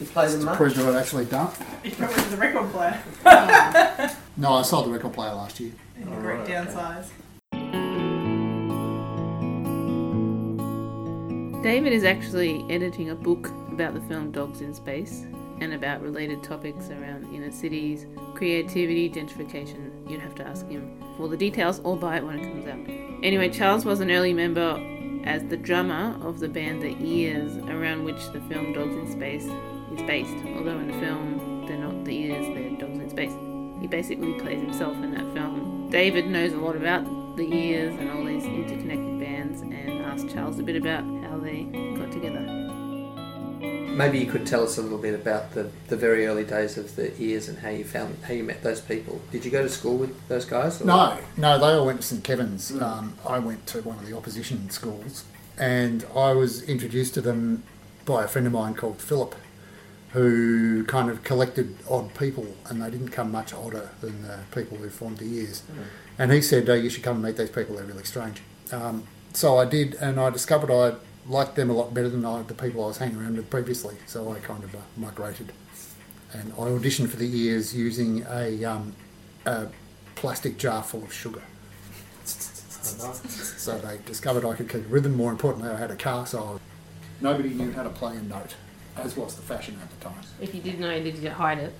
You play them to much? prove that I'd actually done it. You went with the record player. [LAUGHS] No, I sold the record player last year. In a great downsize. David is actually editing a book about the film Dogs in Space and about related topics around inner cities, creativity, gentrification. You'd have to ask him for the details or buy it when it comes out. Anyway, Charles was an early member as the drummer of the band The Ears, around which the film Dogs in Space is based. Although in the film they're not the Ears, they're Dogs in Space. He basically plays himself in that film. David knows a lot about the Ears and all these interconnected bands and asked Charles a bit about how they got together. Maybe you could tell us a little bit about the, the very early days of the ears and how you found how you met those people. Did you go to school with those guys? or- No, no, they all went to St Kevin's. Um, I went to one of the opposition schools, and I was introduced to them by a friend of mine called Philip, who kind of collected odd people, and they didn't come much odder than the people who formed the Ears. And he said, oh, "You should come and meet these people. They're really strange." Um, so I did, and I discovered I liked them a lot better than I, the people I was hanging around with previously. So I kind of uh, migrated, and I auditioned for the ears using a, um, a plastic jar full of sugar. [LAUGHS] So they discovered I could keep rhythm. More importantly, I had a car, so nobody knew how to play a note, as was the fashion at the time. If you did know, you did you hide it?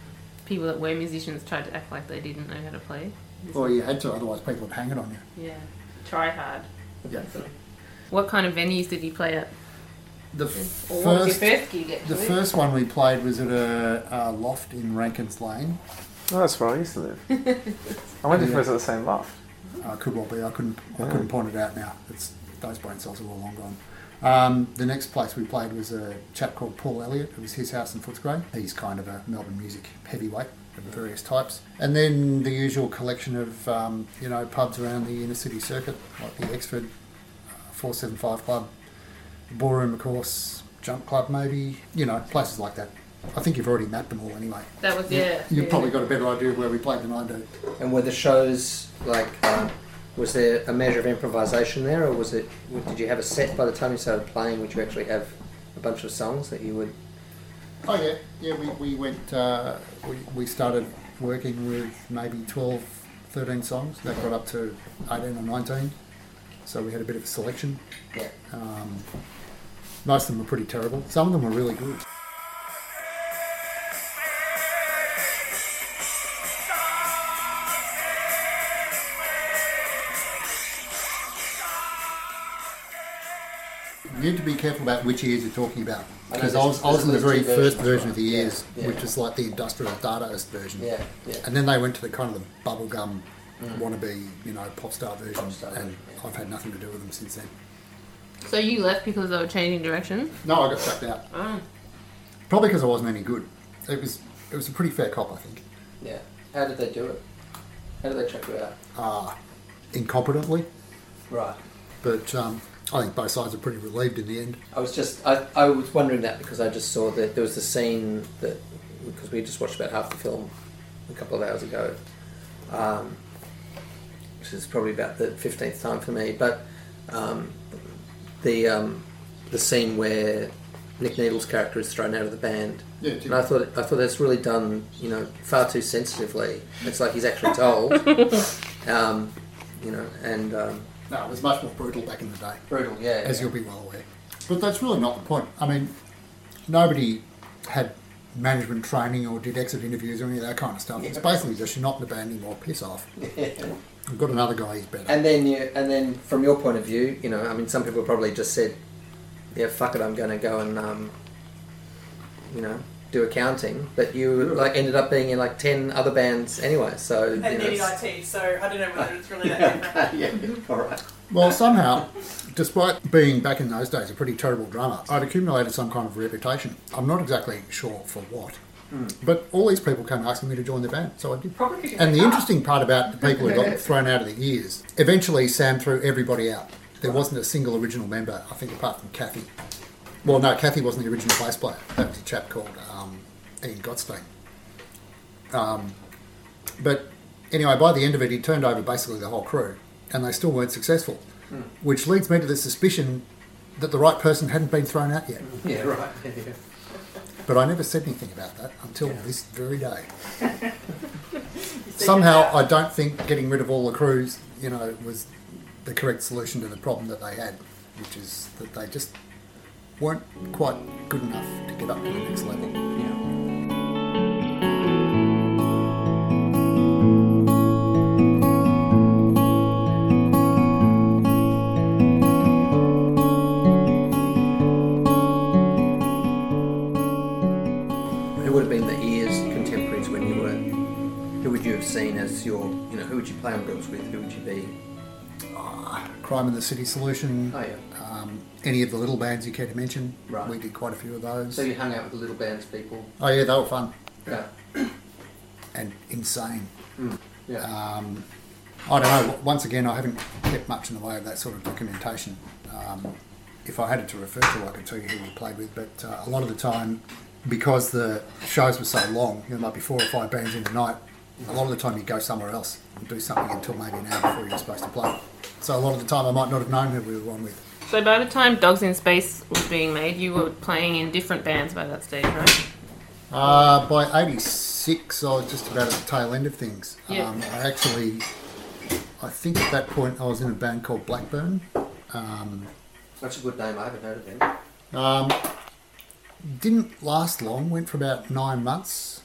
People that were musicians tried to act like they didn't know how to play. Well, you had to, otherwise people would hang it on you. Yeah. Try hard. Yeah. What kind of venues did you play at? The Or what was your first, first gig actually? the first one we played was at a, a loft in Rankin's Lane. Oh, that's where I used to live. [LAUGHS] I wonder if it was at the same loft. Uh, could well be. I couldn't. I couldn't point it out now. It's those brain cells are all long gone. Um, the next place we played was a chap called Paul Elliott. It was his house in Footscray. He's kind of a Melbourne music heavyweight of various types. And then the usual collection of um, you know pubs around the inner city circuit, like the Exford uh, Four Seven Five Club, Ballroom, of course, Jump Club, maybe. You know, places like that. I think you've already mapped them all anyway. That was You- yeah. You've yeah. probably got a better idea of where we played than I do. And were the shows like? Uh, was there a measure of improvisation there, or was it? Did you have a set by the time you started playing? Would you actually have a bunch of songs that you would? Oh yeah, yeah. We, we went. Uh, we, we started working with maybe 12, 13 songs. That got up to eighteen or nineteen. So we had a bit of a selection. Yeah. Um, most of them were pretty terrible. Some of them were really good. Need to be careful about which ears you're talking about. Because I, there's- was, I was in the very first version right? of the Yeah, ears, yeah. which was like the industrial Dadaist version. Yeah, yeah. And then they went to the kind of the bubblegum Mm. wannabe, you know, pop star version. Pop star and I've had nothing to do with them since then. So you left because they were changing direction? No, I got chucked out. Oh. Probably because I wasn't any good. It was it was a pretty fair cop, I think. Yeah. How did they do it? How did they check you out? Uh, incompetently, Right. but um, I think both sides are pretty relieved in the end. I was just I, I was wondering that because I just saw that there was a scene that because we just watched about half the film a couple of hours ago, um, which is probably about the fifteenth time for me. But um, the um, the scene where Nique Needles' character is thrown out of the band, Yeah, and I thought I thought that's really done you know far too sensitively. It's like he's actually told, [LAUGHS] um, you know, and um, No, it was much more brutal back in the day. brutal, yeah. as yeah. you'll be well aware. But that's really not the point. I mean, nobody had management training or did exit interviews or any of that kind of stuff. It's basically just you're not in the band anymore, piss off. [LAUGHS] I've got another guy, he's better. And then you, and then from your point of view, you know, I mean, some people probably just said, "Yeah, fuck it, I'm going to go and, um, you know, do accounting." But you hmm. like ended up being in like ten other bands anyway. So you And know, IT, so I don't know whether it's really that [LAUGHS] different. yeah, all right. Well, somehow, despite being back in those days a pretty terrible drummer, I'd accumulated some kind of reputation. I'm not exactly sure for what. Hmm. But all these people came asking me to join the band, so I did. Probably And the interesting part about the people who got [LAUGHS] thrown out of the Ears, eventually Sam threw everybody out. There wasn't a single original member, I think, apart from Kathy. Well, no, Kathy wasn't the original bass player. That was a chap called um, Ian Gottstein. Um, but anyway, by the end of it, he turned over basically the whole crew, and they still weren't successful, which leads me to the suspicion that the right person hadn't been thrown out yet. [LAUGHS] Yeah, right. Yeah. But I never said anything about that until this very day. [LAUGHS] Somehow, I don't think getting rid of all the crews, you know, was the correct solution to the problem that they had, which is that they just weren't quite good enough to get up to the next level. Who would have been the ears contemporaries when you were? Who would you have seen as your? You know, who would you play on bills with? Who would you be? Crime in the City Solution, Oh yeah. um, any of the little bands you care to mention, Right. we did quite a few of those. So you hung out with the little bands people. Oh, yeah, they were fun Yeah. [COUGHS] and insane. Yeah. Um, I don't know. Once again, I haven't kept much in the way of that sort of documentation. Um, if I had it to refer to, I could tell you who we played with. But uh, a lot of the time, because the shows were so long, you know, might be four or five bands in a night. A lot of the time, you go somewhere else and do something until maybe an hour before you're supposed to play. So a lot of the time, I might not have known who we were on with. So by the time Dogs in Space was being made, you were playing in different bands by that stage, right? Uh, by '86, I was just about at the tail end of things. Yeah. Um, I actually, I think at that point, I was in a band called Blackburn. Um, That's a good name. I haven't heard of them. Um, didn't last long. Went for about nine months.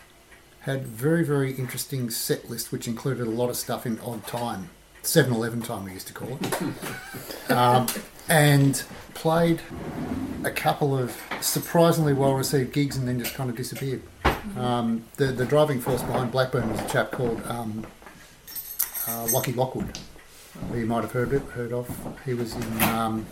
Had very very interesting set list, which included a lot of stuff in odd time, 7-Eleven time we used to call it, um, and played a couple of surprisingly well received gigs, and then just kind of disappeared. Um, the the driving force behind Blackburn was a chap called um, uh, Lockie Lockwood, who you might have heard it, heard of. He was in. Um,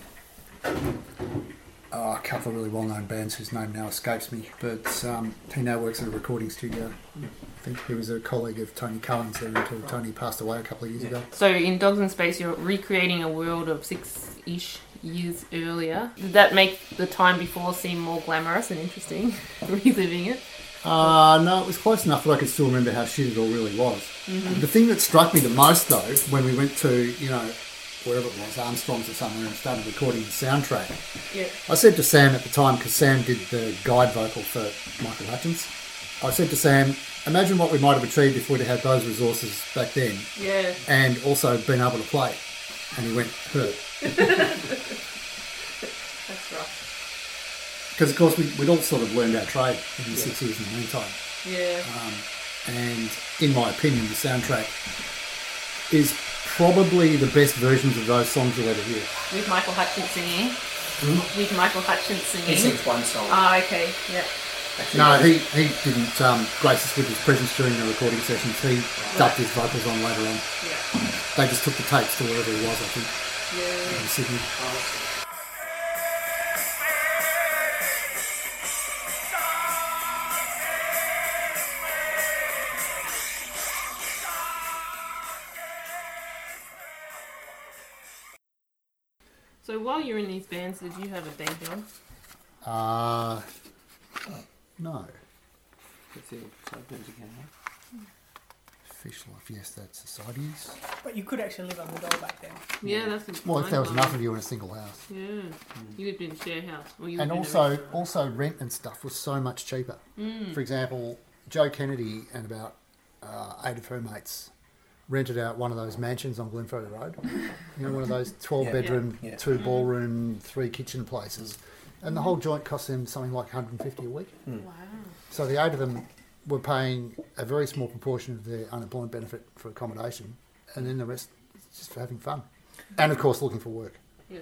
oh, a couple of really well-known bands whose name now escapes me, but um, he now works at a recording studio. I think he was a colleague of Tony Cohen's there until Tony passed away a couple of years ago. So in Dogs in Space, you're recreating a world of six-ish years earlier. Did that make the time before seem more glamorous and interesting, [LAUGHS] reliving it? Uh, no, it was close enough that I could still remember how shit it all really was. Mhm. The thing that struck me the most, though, when we went to, you know, wherever it was, Armstrong's or somewhere, and started recording the soundtrack, Yeah. I said to Sam at the time, because Sam did the guide vocal for Michael Hutchence, I said to Sam, imagine what we might have achieved if we'd have had those resources back then. Yeah. And also been able to play. And he went, hurt. [LAUGHS] [LAUGHS] That's rough. Because, of course, we, we'd all sort of learned our trade in the six years in the meantime. Yeah. Um, and in my opinion, the soundtrack is probably the best versions of those songs you'll ever hear. With Michael Hutchence singing. with Michael Hutchence singing. He sings one song. Oh, okay. Yeah. No, he, he didn't um, grace us with his presence during the recording sessions. He dubbed his vocals on later on. Yeah. They just took the tapes to wherever he was, I think, in Sydney. So while you're in these bands, did you have a day job? Uh, no. Fish life, yes, that's societies. But you could actually live on the dole back then. Yeah, that's the Well, if there was enough of you in a single house. Yeah. You lived in a share house. Or you And lived in a also, restaurant. also rent and stuff was so much cheaper. Mm. For example, Jo Kennedy and about uh, eight of her mates rented out one of those mansions on Glenferrie Road. You know, one of those [LAUGHS] twelve Yeah. bedroom, Yeah. two ballroom, three kitchen places, and the whole joint cost them something like 150 a week. Wow. So the eight of them were paying a very small proportion of their unemployment benefit for accommodation, and then the rest just for having fun, and of course looking for work. Yeah.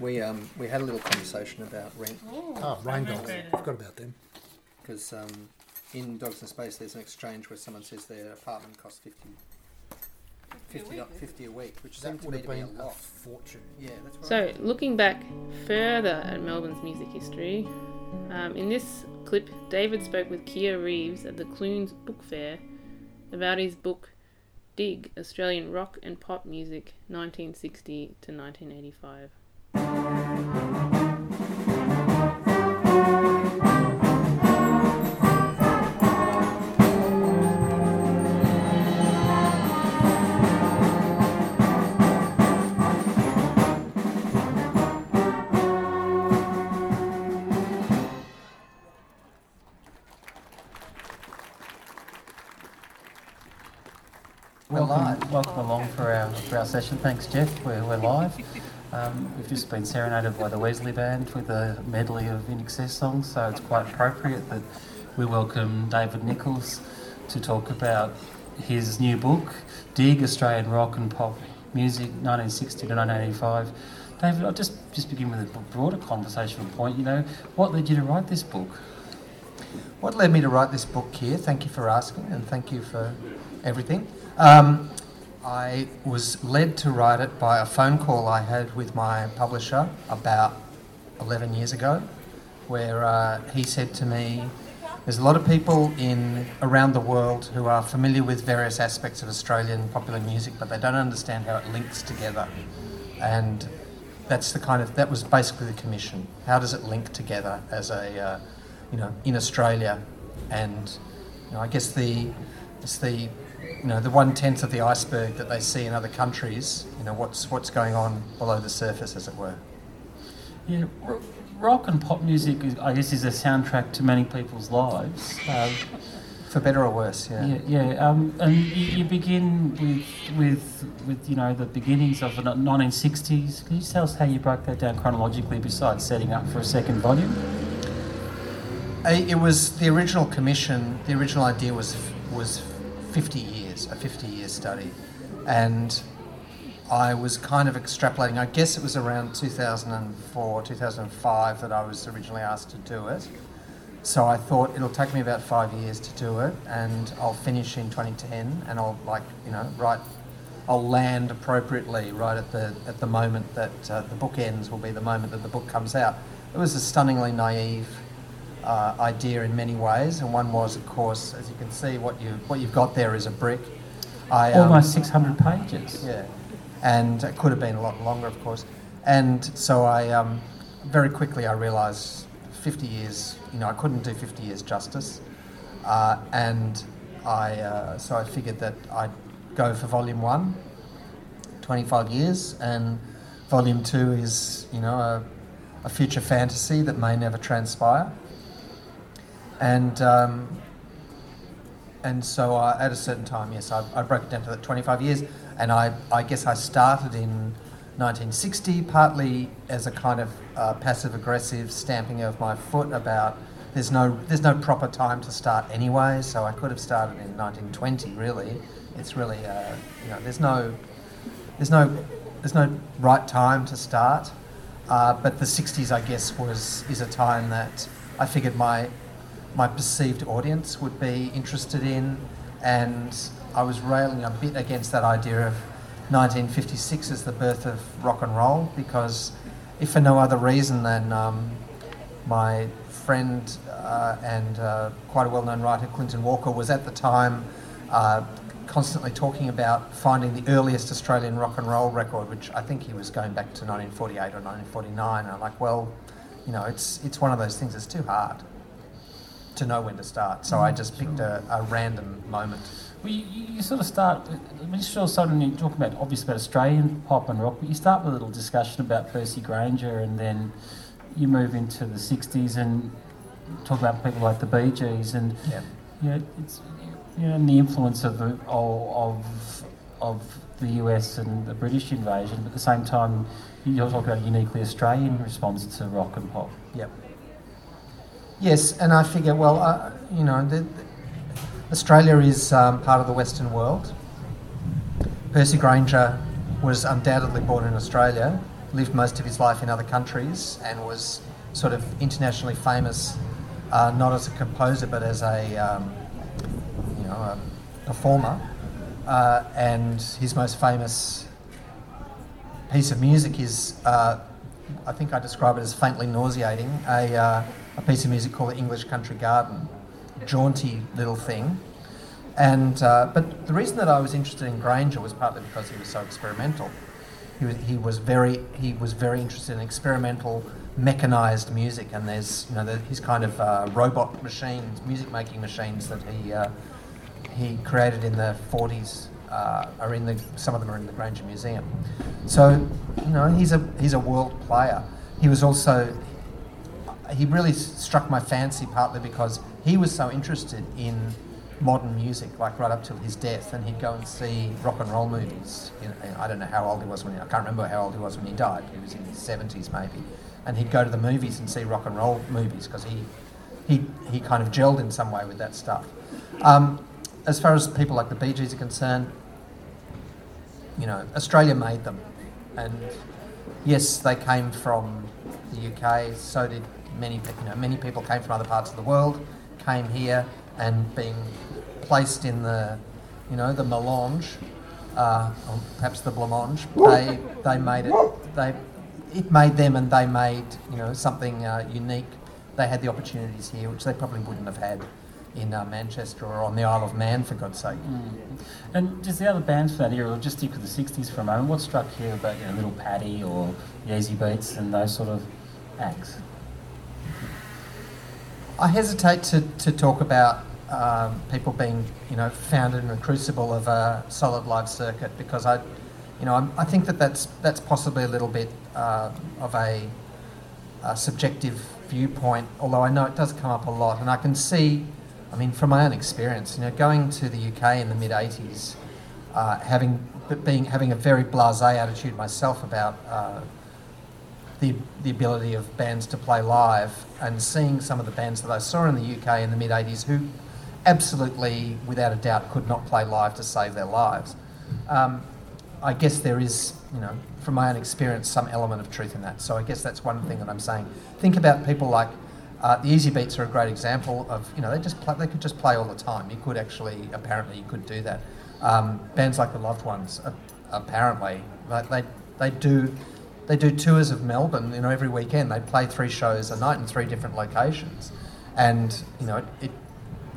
We um we had a little conversation about rent. Oh, rain dogs! I Forgot about them. Because um, in Dogs in Space, there's an exchange where someone says their apartment costs 50, 50, a, 50 a week, which That seemed to would me have to be been a a lot. fortune. Yeah, that's right. So, looking back further at Melbourne's music history, um, in this clip, David spoke with Kia Reeves at the Clunes Book Fair about his book Dig Australian Rock and Pop Music 1960 to 1985. For our, for our session. Thanks, Jeff. We're, we're live. Um, we've just been serenaded by the Wesley Band with a medley of INXS songs, so it's quite appropriate that we welcome David Nichols to talk about his new book, Dig Australian Rock and Pop Music 1960 to 1985. David, I'll just, just begin with a broader conversational point. You know, what led you to write this book? What led me to write this book here? Thank you for asking, and thank you for everything. Um, I was led to write it by a phone call I had with my publisher about 11 years ago, where uh, he said to me, "There's a lot of people in around the world who are familiar with various aspects of Australian popular music, but they don't understand how it links together." And that's the kind of that was basically the commission. How does it link together as a uh, you know in Australia, and you know, I guess the it's the you know the one tenth of the iceberg that they see in other countries. You know what's what's going on below the surface, as it were. Yeah, r- rock and pop music, is, I guess, is a soundtrack to many people's lives. Um, For better or worse, yeah. Yeah, yeah. Um, and you, you begin with, with, with, you know, the beginnings of the 1960s. Can you tell us how you broke that down chronologically besides setting up for a second volume? Uh, It was the original commission. The original idea was was 50 years, a 50 year study, and I was kind of extrapolating. I guess it was around 2004, 2005 that I was originally asked to do it. So I thought it'll take me about five years to do it, and I'll finish in 2010, and I'll like you know write. I'll land appropriately right at the at the moment that uh, the book ends will be the moment that the book comes out. It was a stunningly naive uh, idea in many ways, and one was, of course, as you can see, what you what you've got there is a brick. I, um, Almost 600 pages. yeah, and it could have been a lot longer, of course. And so I um, very quickly I realised 50 years, you know, I couldn't do 50 years justice, uh, and I uh, so I figured that I'd go for volume one, 25 years, and volume two is, you know, a, a future fantasy that may never transpire. And um, and so uh, at a certain time, yes, I, I broke it down to that 25 years, and I, I guess I started in 1960, partly as a kind of uh, passive aggressive stamping of my foot about there's no there's no proper time to start anyway, so I could have started in 1920. Really, it's really uh, you know there's no there's no there's no right time to start. Uh, but the 60s, I guess, was is a time that I figured my my perceived audience would be interested in, and I was railing a bit against that idea of 1956 as the birth of rock and roll because, if for no other reason than um, my friend uh, and uh, quite a well-known writer, Clinton Walker, was at the time uh, constantly talking about finding the earliest Australian rock and roll record, which I think he was going back to 1948 or 1949. And I'm like, well, you know, it's it's one of those things. It's too hard to know when to start. So I mm-hmm. just picked a, a random moment. Well, you, you sort of start, when you sort of suddenly you talk about, obviously about Australian pop and rock, but you start with a little discussion about Percy Grainger and then you move into the 60s and talk about people like the Bee Gees and, Yeah. you know, it's, you know, and the influence of the, of, of the US and the British invasion, but at the same time, you're talking about a uniquely Australian response to rock and pop. Yep. Yes, and I figure, well, uh, you know, the, Australia is um, part of the Western world. Percy Grainger was undoubtedly born in Australia, lived most of his life in other countries, and was sort of internationally famous, uh, not as a composer but as a, um, you know, a performer. Uh, and his most famous piece of music is, uh, I think I describe it as faintly nauseating, a, uh, a piece of music called the English Country Garden, jaunty little thing. And uh, but the reason that I was interested in Grainger was partly because he was so experimental. He was, he was very he was very interested in experimental mechanized music, and there's you know the, his kind of uh, robot machines, music making machines that he uh, he created in the 40s uh, are in the some of them are in the Grainger Museum. So you know he's a he's a world player. He was also he really struck my fancy partly because he was so interested in modern music, like right up till his death, and he'd go and see rock and roll movies. You know, I don't know how old he was when he, I can't remember how old he was when he died. He was in his seventies maybe, and he'd go to the movies and see rock and roll movies because he he he kind of gelled in some way with that stuff. Um, as far as people like the Bee Gees are concerned, you know, Australia made them, and yes, they came from the UK. So did many, you know, many people came from other parts of the world, came here, and being placed in the, you know, the melange, uh, or perhaps the blancmange. They they made it. They it made them, and they made you know something uh, unique. They had the opportunities here, which they probably wouldn't have had in uh, Manchester or on the Isle of Man, for God's sake. And just the other bands for that era, just stick with the 60s for a moment, what struck you about you know, Little Pattie or Easybeats and those sort of acts? I hesitate to, to talk about um, people being, you know, founded in the crucible of a solid live circuit because I, you know, I'm, I think that that's that's possibly a little bit uh, of a, a subjective viewpoint. Although I know it does come up a lot, and I can see, I mean, from my own experience, you know, going to the UK in the mid '80s, uh, having being having a very blasé attitude myself about. Uh, the, the ability of bands to play live and seeing some of the bands that I saw in the UK in the mid 80s who absolutely, without a doubt, could not play live to save their lives. Um, I guess there is, you know, from my own experience, some element of truth in that. So I guess that's one thing that I'm saying. Think about people like uh, the Easybeats are a great example of, you know, they just play, they could just play all the time. You could actually, apparently, you could do that. Um, bands like the Loved Ones, uh, apparently, they, they, they do they do tours of Melbourne, you know, every weekend. They play three shows a night in three different locations, and you know, it, it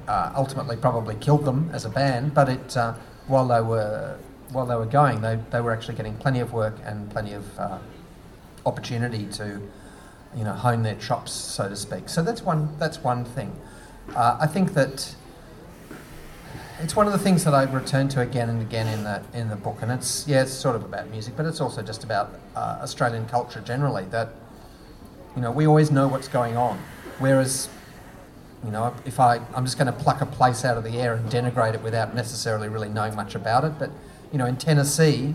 uh, ultimately probably killed them as a band. But it uh, while they were while they were going, they, they were actually getting plenty of work and plenty of uh, opportunity to you know hone their chops, so to speak. So that's one that's one thing. Uh, I think that it's one of the things that I return to again and again in the in the book, and it's yeah, it's sort of about music, but it's also just about uh, Australian culture generally. That you know we always know what's going on, whereas you know if I I'm just going to pluck a place out of the air and denigrate it without necessarily really knowing much about it, but you know in Tennessee,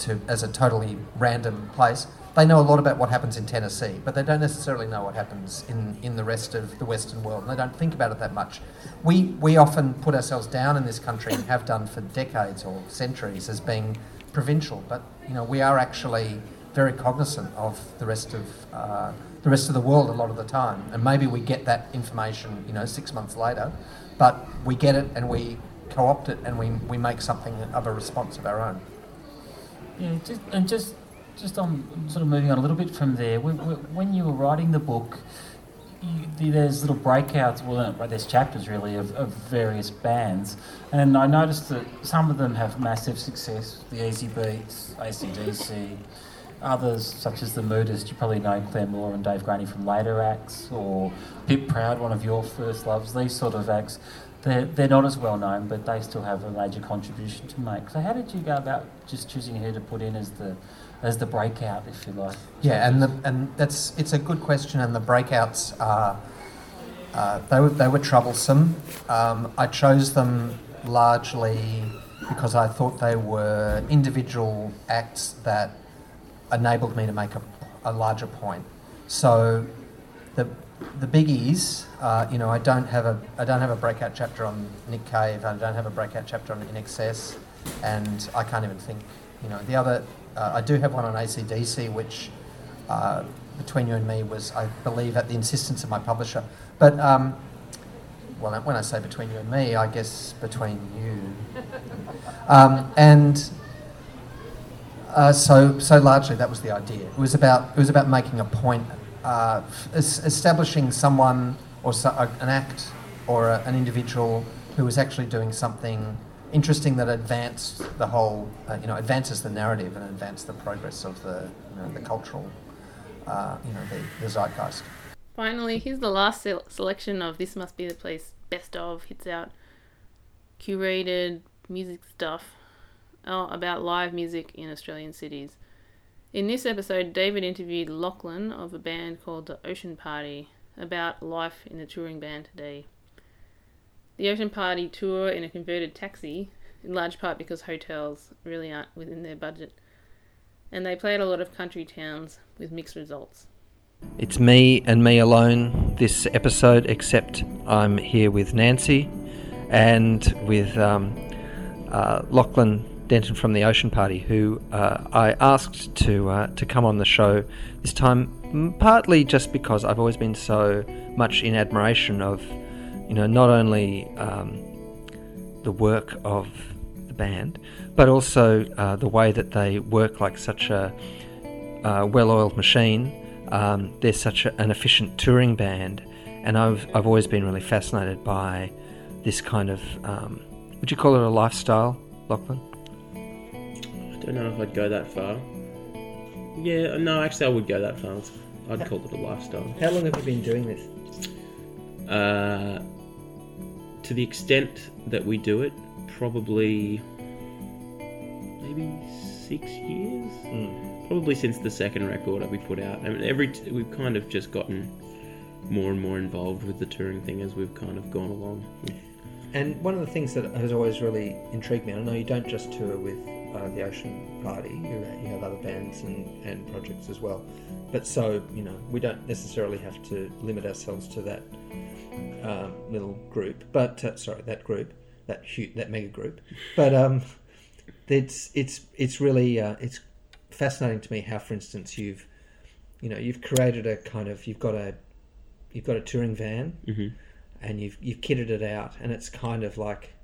to as a totally random place. They know a lot about what happens in Tennessee, but they don't necessarily know what happens in, in the rest of the Western world. And they don't think about it that much. We, we often put ourselves down in this country and have done for decades or centuries as being provincial, but you know we are actually very cognizant of the rest of uh, the rest of the world a lot of the time, and maybe we get that information, you know, six months later, but we get it and we co-opt it and we, we make something of a response of our own. Yeah, just, and just just on sort of moving on a little bit from there. When, you were writing the book, you, there's little breakouts. Well, there's chapters really of, of various bands, and I noticed that some of them have massive success. The Easybeats, ACDC. Others, such as the Moodist, you probably know Clare Moore and Dave Graney from later acts, or Pip Proud, one of your first loves. These sort of acts, they're, they're not as well known, but they still have a major contribution to make. So, how did you go about just choosing who to put in as the as the breakout, if you like? Yeah, and the, and that's it's a good question, and the breakouts are uh, they were they were troublesome. Um, I chose them largely because I thought they were individual acts that enabled me to make a, a larger point. So the the biggies, uh, you know, I don't have a I don't have a breakout chapter on Nick Cave. I don't have a breakout chapter on INXS, and I can't even think. You know, the other uh, I do have one on ACDC, which uh, between you and me was, I believe, at the insistence of my publisher. But um, well, when I say between you and me, I guess between you. [LAUGHS] Um, and uh, so, so largely that was the idea. It was about it was about making a point, uh, establishing someone or so, uh, an act or a, an individual who was actually doing something interesting that advanced the whole, uh, you know, advances the narrative and advances the progress of the, you know, the cultural, uh, you know, the, the zeitgeist. Finally, here's the last se- selection of This Must Be the Place best of hits out curated music stuff uh, about live music in Australian cities. In this episode, David interviewed Lachlan of a band called the Ocean Party about life in the touring band today. The Ocean Party tour in a converted taxi, in large part because hotels really aren't within their budget. And they played a lot of country towns with mixed results. It's me and me alone this episode, except I'm here with Nancy and with um, uh, Lachlan Denton from the Ocean Party, who uh, I asked to uh, to come on the show this time, partly just because I've always been so much in admiration of, you know, not only um, the work of the band, but also uh, the way that they work like such a uh, well-oiled machine. Um, they're such a, an efficient touring band, and I've I've always been really fascinated by this kind of um, would you call it a lifestyle, Lachlan? I don't know if I'd go that far. Yeah, no, actually, I would go that far. I'd call it a lifestyle. How long have you been doing this? Uh, to the extent that we do it, probably maybe six years. Mm. Probably since the second record that we put out. I mean, every t- we've kind of just gotten more and more involved with the touring thing as we've kind of gone along. And one of the things that has always really intrigued me, I know you don't just tour with uh, the Ocean Party, you, you have other bands and, and projects as well. But so, you know, we don't necessarily have to limit ourselves to that um, little group, but uh, sorry, that group, that huge, that mega group. But um, it's it's it's really uh, it's fascinating to me how, for instance, you've you know you've created a kind of you've got a you've got a touring van mm-hmm. and you've you've kitted it out, and it's kind of like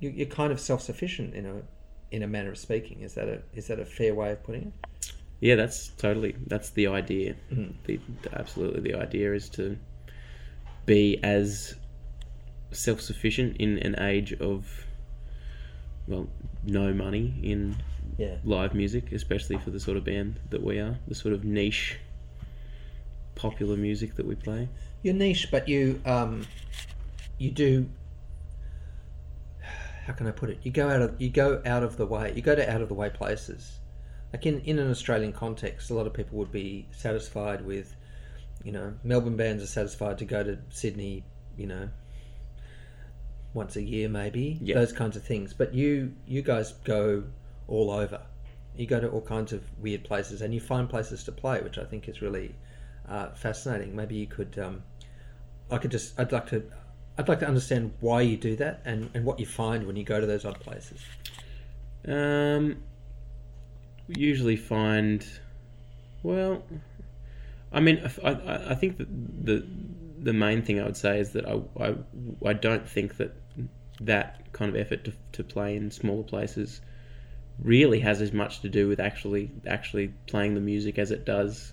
you, you're kind of self sufficient in a in a manner of speaking. Is that a is that a fair way of putting it? Yeah, that's totally that's the idea. Mhm. The, absolutely, the idea is to be as self sufficient in an age of well, no money in Yeah. live music, especially for the sort of band that we are, the sort of niche popular music that we play. You're niche, but you um, you do. How can I put it? You go out of you go out of the way. You go to out of the way places. Like in, in an Australian context, a lot of people would be satisfied with, you know, Melbourne bands are satisfied to go to Sydney, you know, once a year maybe. Yeah. Those kinds of things. But you you guys go all over. You go to all kinds of weird places, and you find places to play, which I think is really uh, fascinating. Maybe you could. Um, I could just. I'd like to. I'd like to understand why you do that and, and what you find when you go to those odd places. Um, we usually find Well, I mean, I, I, think that the the main thing I would say is that I, I, I don't think that that kind of effort to, to play in smaller places really has as much to do with actually actually playing the music as it does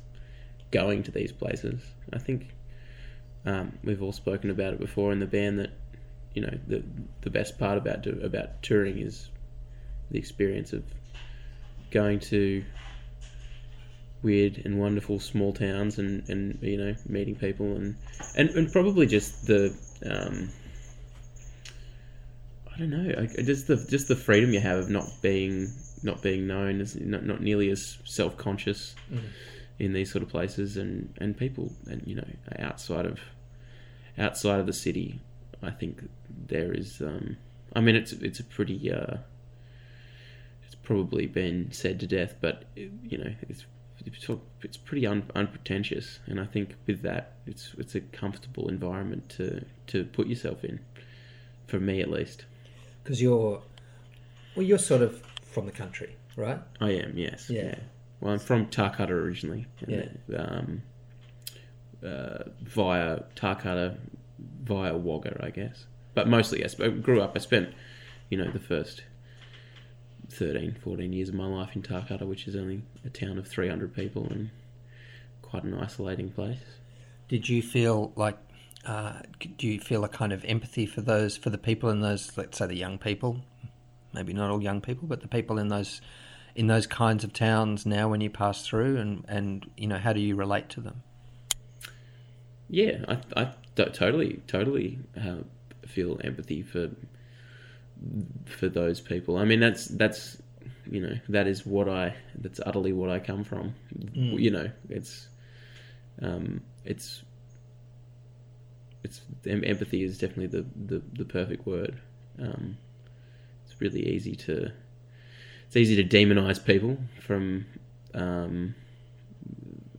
going to these places. I think um, we've all spoken about it before in the band that you know the the best part about about touring is the experience of going to weird and wonderful small towns and, and you know meeting people and and, and probably just the um, I don't know I, just the just the freedom you have of not being not being known as not, not nearly as self conscious Mhm. in these sort of places and and people and you know outside of outside of the city I think there is um, I mean it's it's a pretty uh, it's probably been said to death but you know it's it's, it's pretty un, unpretentious and I think with that it's it's a comfortable environment to to put yourself in for me at least Because you're, well, you're sort of from the country, right? I am yes Yeah. well I'm from Tarcutta originally and Yeah. then, um, uh, via Tarcutta via Wagga I guess but mostly yes I grew up I spent you know the first 13 14 years of my life in Tarcutta which is only a town of 300 people and quite an isolating place Did you feel like, uh, do you feel a kind of empathy for those, for the people in those, let's say the young people, maybe not all young people, but the people in those, in those kinds of towns now when you pass through, and and you know how do you relate to them? Yeah, I, I totally, totally uh, feel empathy for for those people. I mean, that's that's you know that is what I that's utterly what I come from. Mm. You know, it's um, it's it's em- empathy is definitely the the, the perfect word. Um, it's really easy to it's easy to demonize people from um,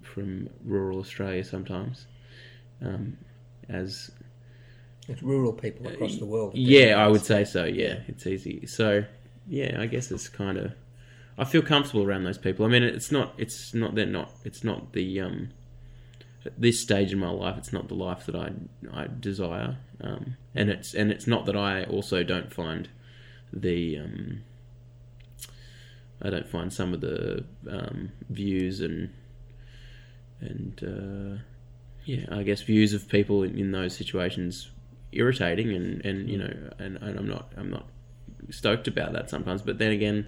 from rural Australia sometimes. Um, as It's rural people across the world. yeah, I would say so. Yeah, it's easy. So yeah, I guess it's kind of I feel comfortable around those people. I mean, it's not it's not they're not it's not the um at this stage in my life, it's not the life that I I desire. Um, and it's and it's not that I also don't find the um I don't find some of the um, views and and uh, yeah, I guess views of people in, in those situations irritating and, and you know and, and I'm not I'm not stoked about that sometimes. But then again,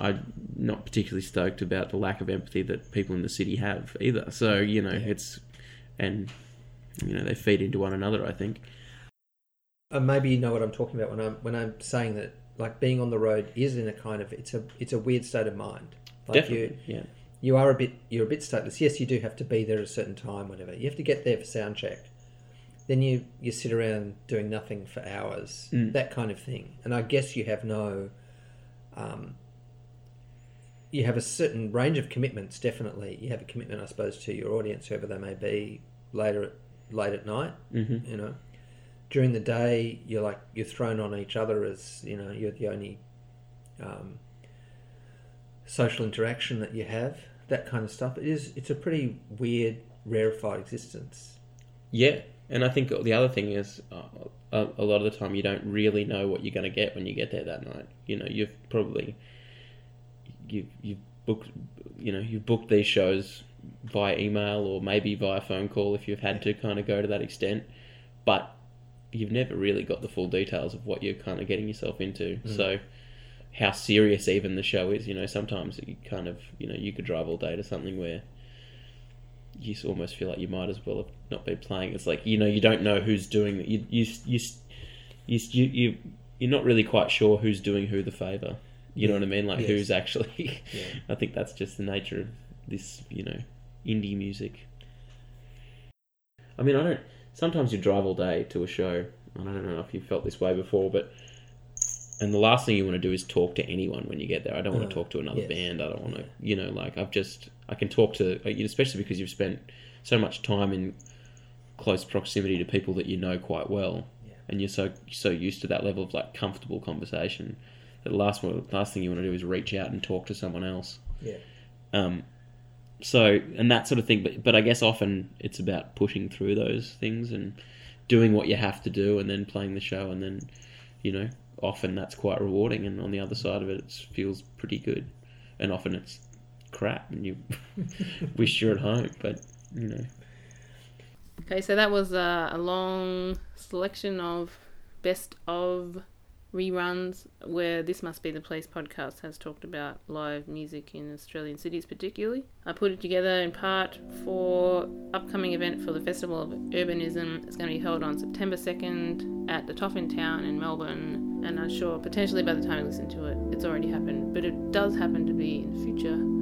I'm not particularly stoked about the lack of empathy that people in the city have either. So you know it's and you know they feed into one another. I think. Uh, maybe you know what I'm talking about when I'm when I'm saying that like being on the road is in a kind of it's a it's a weird state of mind. Like Definitely, you, yeah. You are a bit you're a bit stateless. Yes, you do have to be there at a certain time, whatever. You have to get there for sound check. Then you you sit around doing nothing for hours, Mm. that kind of thing. And I guess you have no. Um, you have a certain range of commitments. Definitely, you have a commitment, I suppose, to your audience, whoever they may be, later at late at night. Mhm. You know, during the day, you're like you're thrown on each other as you know you're the only um, social interaction that you have. That kind of stuff. It is. It's a pretty weird, rarefied existence. Yeah, and I think the other thing is uh, a, a lot of the time you don't really know what you're going to get when you get there that night. You know, you've probably you you've booked you know you've booked these shows via email or maybe via phone call if you've had to kind of go to that extent, but you've never really got the full details of what you're kind of getting yourself into. Mm. So how serious even the show is, you know, sometimes you kind of you know you could drive all day to something where you almost feel like you might as well have not been playing. It's like you know you don't know who's doing you you you you you, you you're not really quite sure who's doing who the favor. You know what I mean? Like Yes. who's actually. [LAUGHS] Yeah. I think that's just the nature of this, you know, indie music. I mean, I don't. Sometimes you drive all day to a show, and I don't know if you felt this way before, but and the last thing you want to do is talk to anyone when you get there. I don't want Uh, to talk to another yes. band. I don't want to, you know, like I've just I can talk to, uh, especially because you've spent so much time in close proximity to people that you know quite well, and you're so so used to that level of like comfortable conversation. That the last one, last thing you want to do is reach out and talk to someone else. Yeah. Um, so and that sort of thing. But but I guess often it's about pushing through those things and doing what you have to do, and then playing the show, and then you know often that's quite rewarding, and on the other side of it, it feels pretty good, and often it's crap, and you [LAUGHS] wish you're at home, but you know. Okay, so that was uh, a long selection of best of reruns where This Must Be the Place podcast has talked about live music in Australian cities, particularly. I put it together in part for upcoming event for the Festival of Urbanism. It's going to be held on September 2nd at the Toff in Town in Melbourne, and I'm sure potentially by the time you listen to it, it's already happened. But it does happen to be in the future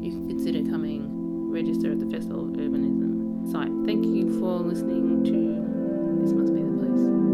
you can consider coming, register at the Festival of Urbanism site. Thank you for listening to This Must Be the Place.